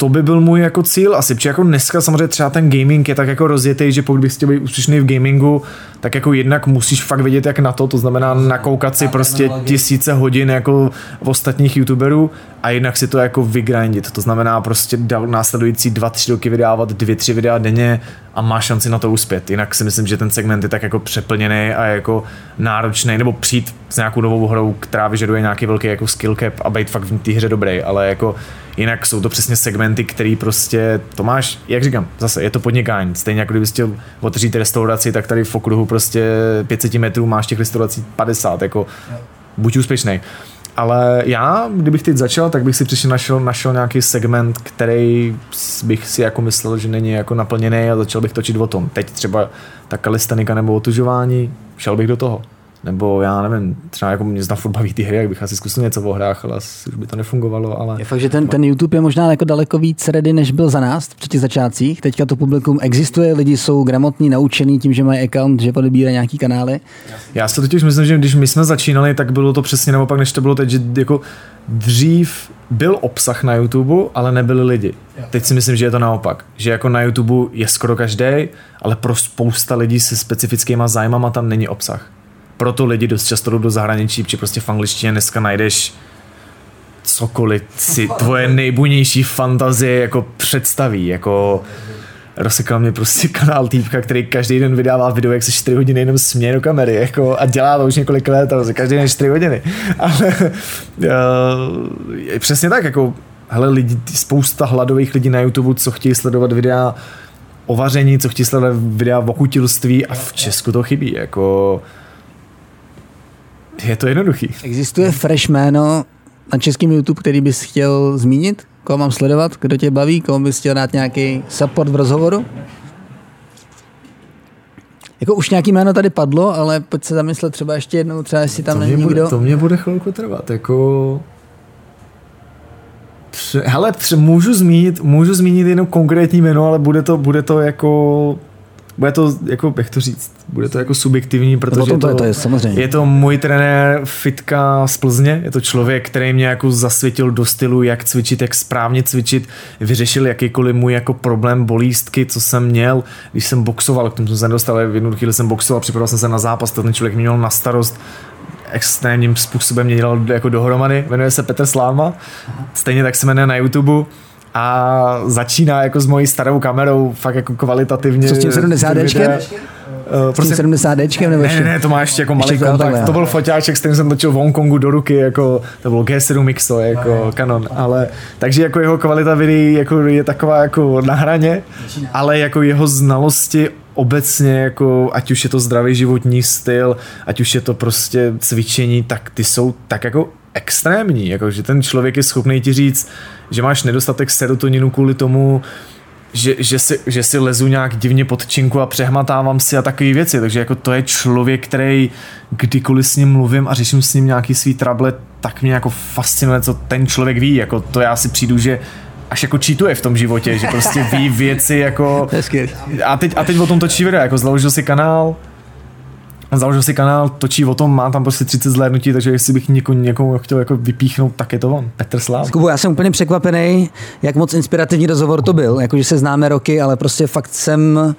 to by byl můj jako cíl asi, protože jako dneska samozřejmě třeba ten gaming je tak jako rozjetý, že pokud bych chtěl být úspěšný v gamingu, tak jako jednak musíš fakt vědět jak na to, to znamená nakoukat si prostě tisíce hodin jako v ostatních youtuberů a jednak si to jako vygrindit, to znamená prostě následující dva, tři roky vydávat dvě, tři videa denně a má šanci na to uspět. Jinak si myslím, že ten segment je tak jako přeplněný a jako náročný, nebo přijít s nějakou novou hrou, která vyžaduje nějaký velký jako skill cap a být fakt v té hře dobrý, ale jako jinak jsou to přesně segmenty, který prostě, to máš, jak říkám, zase je to podnikání, stejně jako kdybys chtěl otevřít restauraci, tak tady v okruhu prostě 500 metrů máš těch restaurací 50, jako buď úspěšný. Ale já, kdybych teď začal, tak bych si přišel našel, našel nějaký segment, který bych si jako myslel, že není jako naplněný a začal bych točit o tom. Teď třeba ta kalistanika nebo otužování, šel bych do toho. Nebo já nevím, třeba jako mě zna furt baví ty hry, jak bych asi zkusil něco o hrách, ale asi už by to nefungovalo. Ale... Je fakt, že ten, ten YouTube je možná jako daleko víc ready, než byl za nás při těch začátcích. Teďka to publikum existuje, lidi jsou gramotní, naučení tím, že mají account, že podebírají nějaký kanály. Já si totiž myslím, že když my jsme začínali, tak bylo to přesně naopak, než to bylo teď, že jako dřív byl obsah na YouTube, ale nebyli lidi. Teď si myslím, že je to naopak. Že jako na YouTube je skoro každý, ale pro spousta lidí se specifickýma zájmama tam není obsah proto lidi dost často jdou do zahraničí, protože prostě v angličtině dneska najdeš cokoliv si [LAUGHS] tvoje nejbujnější fantazie jako představí, jako rozsekal mě prostě kanál týpka, který každý den vydává video, jak se 4 hodiny jenom směje do kamery jako, a dělá to už několik let, ale každý den 4 hodiny. [LAUGHS] Ale uh, přesně tak, jako hele, lidi, spousta hladových lidí na YouTube, co chtějí sledovat videa o vaření, co chtějí sledovat videa o kutilství a v Česku to chybí, jako je to jednoduchý. Existuje fresh jméno na českém YouTube, který bys chtěl zmínit? Koho mám sledovat? Kdo tě baví? Koho bys chtěl dát nějaký support v rozhovoru? Jako už nějaký jméno tady padlo, ale pojď se zamyslet třeba ještě jednou, třeba jestli tam to není bude, nikdo. To mě bude chvilku trvat, jako... Pře, hele, pře, můžu zmínit, můžu zmínit jenom konkrétní jméno, ale bude to, bude to jako bude to, jako, jak to říct, bude to jako subjektivní, protože to, je, to je, samozřejmě. je to můj trenér Fitka z Plzně, je to člověk, který mě jako zasvětil do stylu, jak cvičit, jak správně cvičit, vyřešil jakýkoliv můj jako problém bolístky, co jsem měl, když jsem boxoval, k tomu jsem se nedostal, ale v jednu chvíli jsem boxoval, připravil jsem se na zápas, ten člověk měl na starost. Extrémním způsobem mě dělal jako dohromady, jmenuje se Petr Sláma, stejně tak se jmenuje na YouTube, a začíná jako s mojí starou kamerou fakt jako kvalitativně. Co s tím 70 dčkem? Uh, tím 70 dčkem nebo ne, ne, to má ještě jako malý ještě kontakt. To byl foťáček, s kterým jsem točil v Hongkongu do ruky, jako, to bylo G7 Mixo, jako okay. Canon, ale takže jako jeho kvalita videí jako je taková jako na hraně, ale jako jeho znalosti obecně, jako, ať už je to zdravý životní styl, ať už je to prostě cvičení, tak ty jsou tak jako extrémní, jako, že ten člověk je schopný ti říct, že máš nedostatek serotoninu kvůli tomu, že, že, si, že si lezu nějak divně pod činku a přehmatávám si a takové věci, takže jako to je člověk, který kdykoliv s ním mluvím a řeším s ním nějaký svý trable, tak mě jako fascinuje, co ten člověk ví, jako to já si přijdu, že až jako čítuje v tom životě, že prostě ví věci jako... A teď, a teď o tom točí video, jako založil si kanál, založil si kanál, točí o tom, má tam prostě 30 zhlédnutí, takže jestli bych někomu, někomu chtěl jako vypíchnout, tak je to on, Petr Sláv. Kubu, já jsem úplně překvapený, jak moc inspirativní rozhovor to byl, jakože se známe roky, ale prostě fakt jsem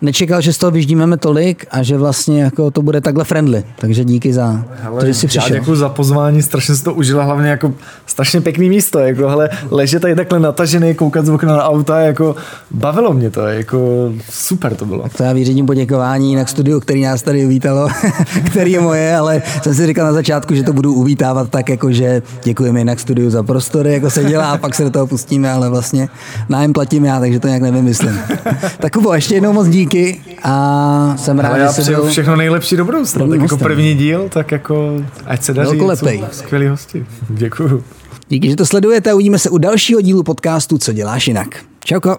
nečekal, že z toho vyždímeme tolik a že vlastně jako to bude takhle friendly. Takže díky za hele, to, že jsi přišel. Já děkuji za pozvání, strašně si to užila, hlavně jako strašně pěkný místo, jako hele, ležet tady takhle natažený, koukat z okna na auta, jako bavilo mě to, jako super to bylo. Tak to já vyřídím poděkování na studiu, který nás tady uvítalo, [LAUGHS] který je moje, ale jsem si říkal na začátku, že to budu uvítávat tak, jako že děkujeme jinak studiu za prostory, jako se dělá, a pak se do toho pustíme, ale vlastně nájem platím já, takže to nějak nevymyslím. [LAUGHS] tak Kubo, ještě jednou moc díky díky a jsem rád, že byl... všechno nejlepší do budoucna. Tak jako první díl, tak jako ať se daří. lepej. Skvělý hosti. Děkuju. Díky, že to sledujete. Uvidíme se u dalšího dílu podcastu Co děláš jinak. Čauko.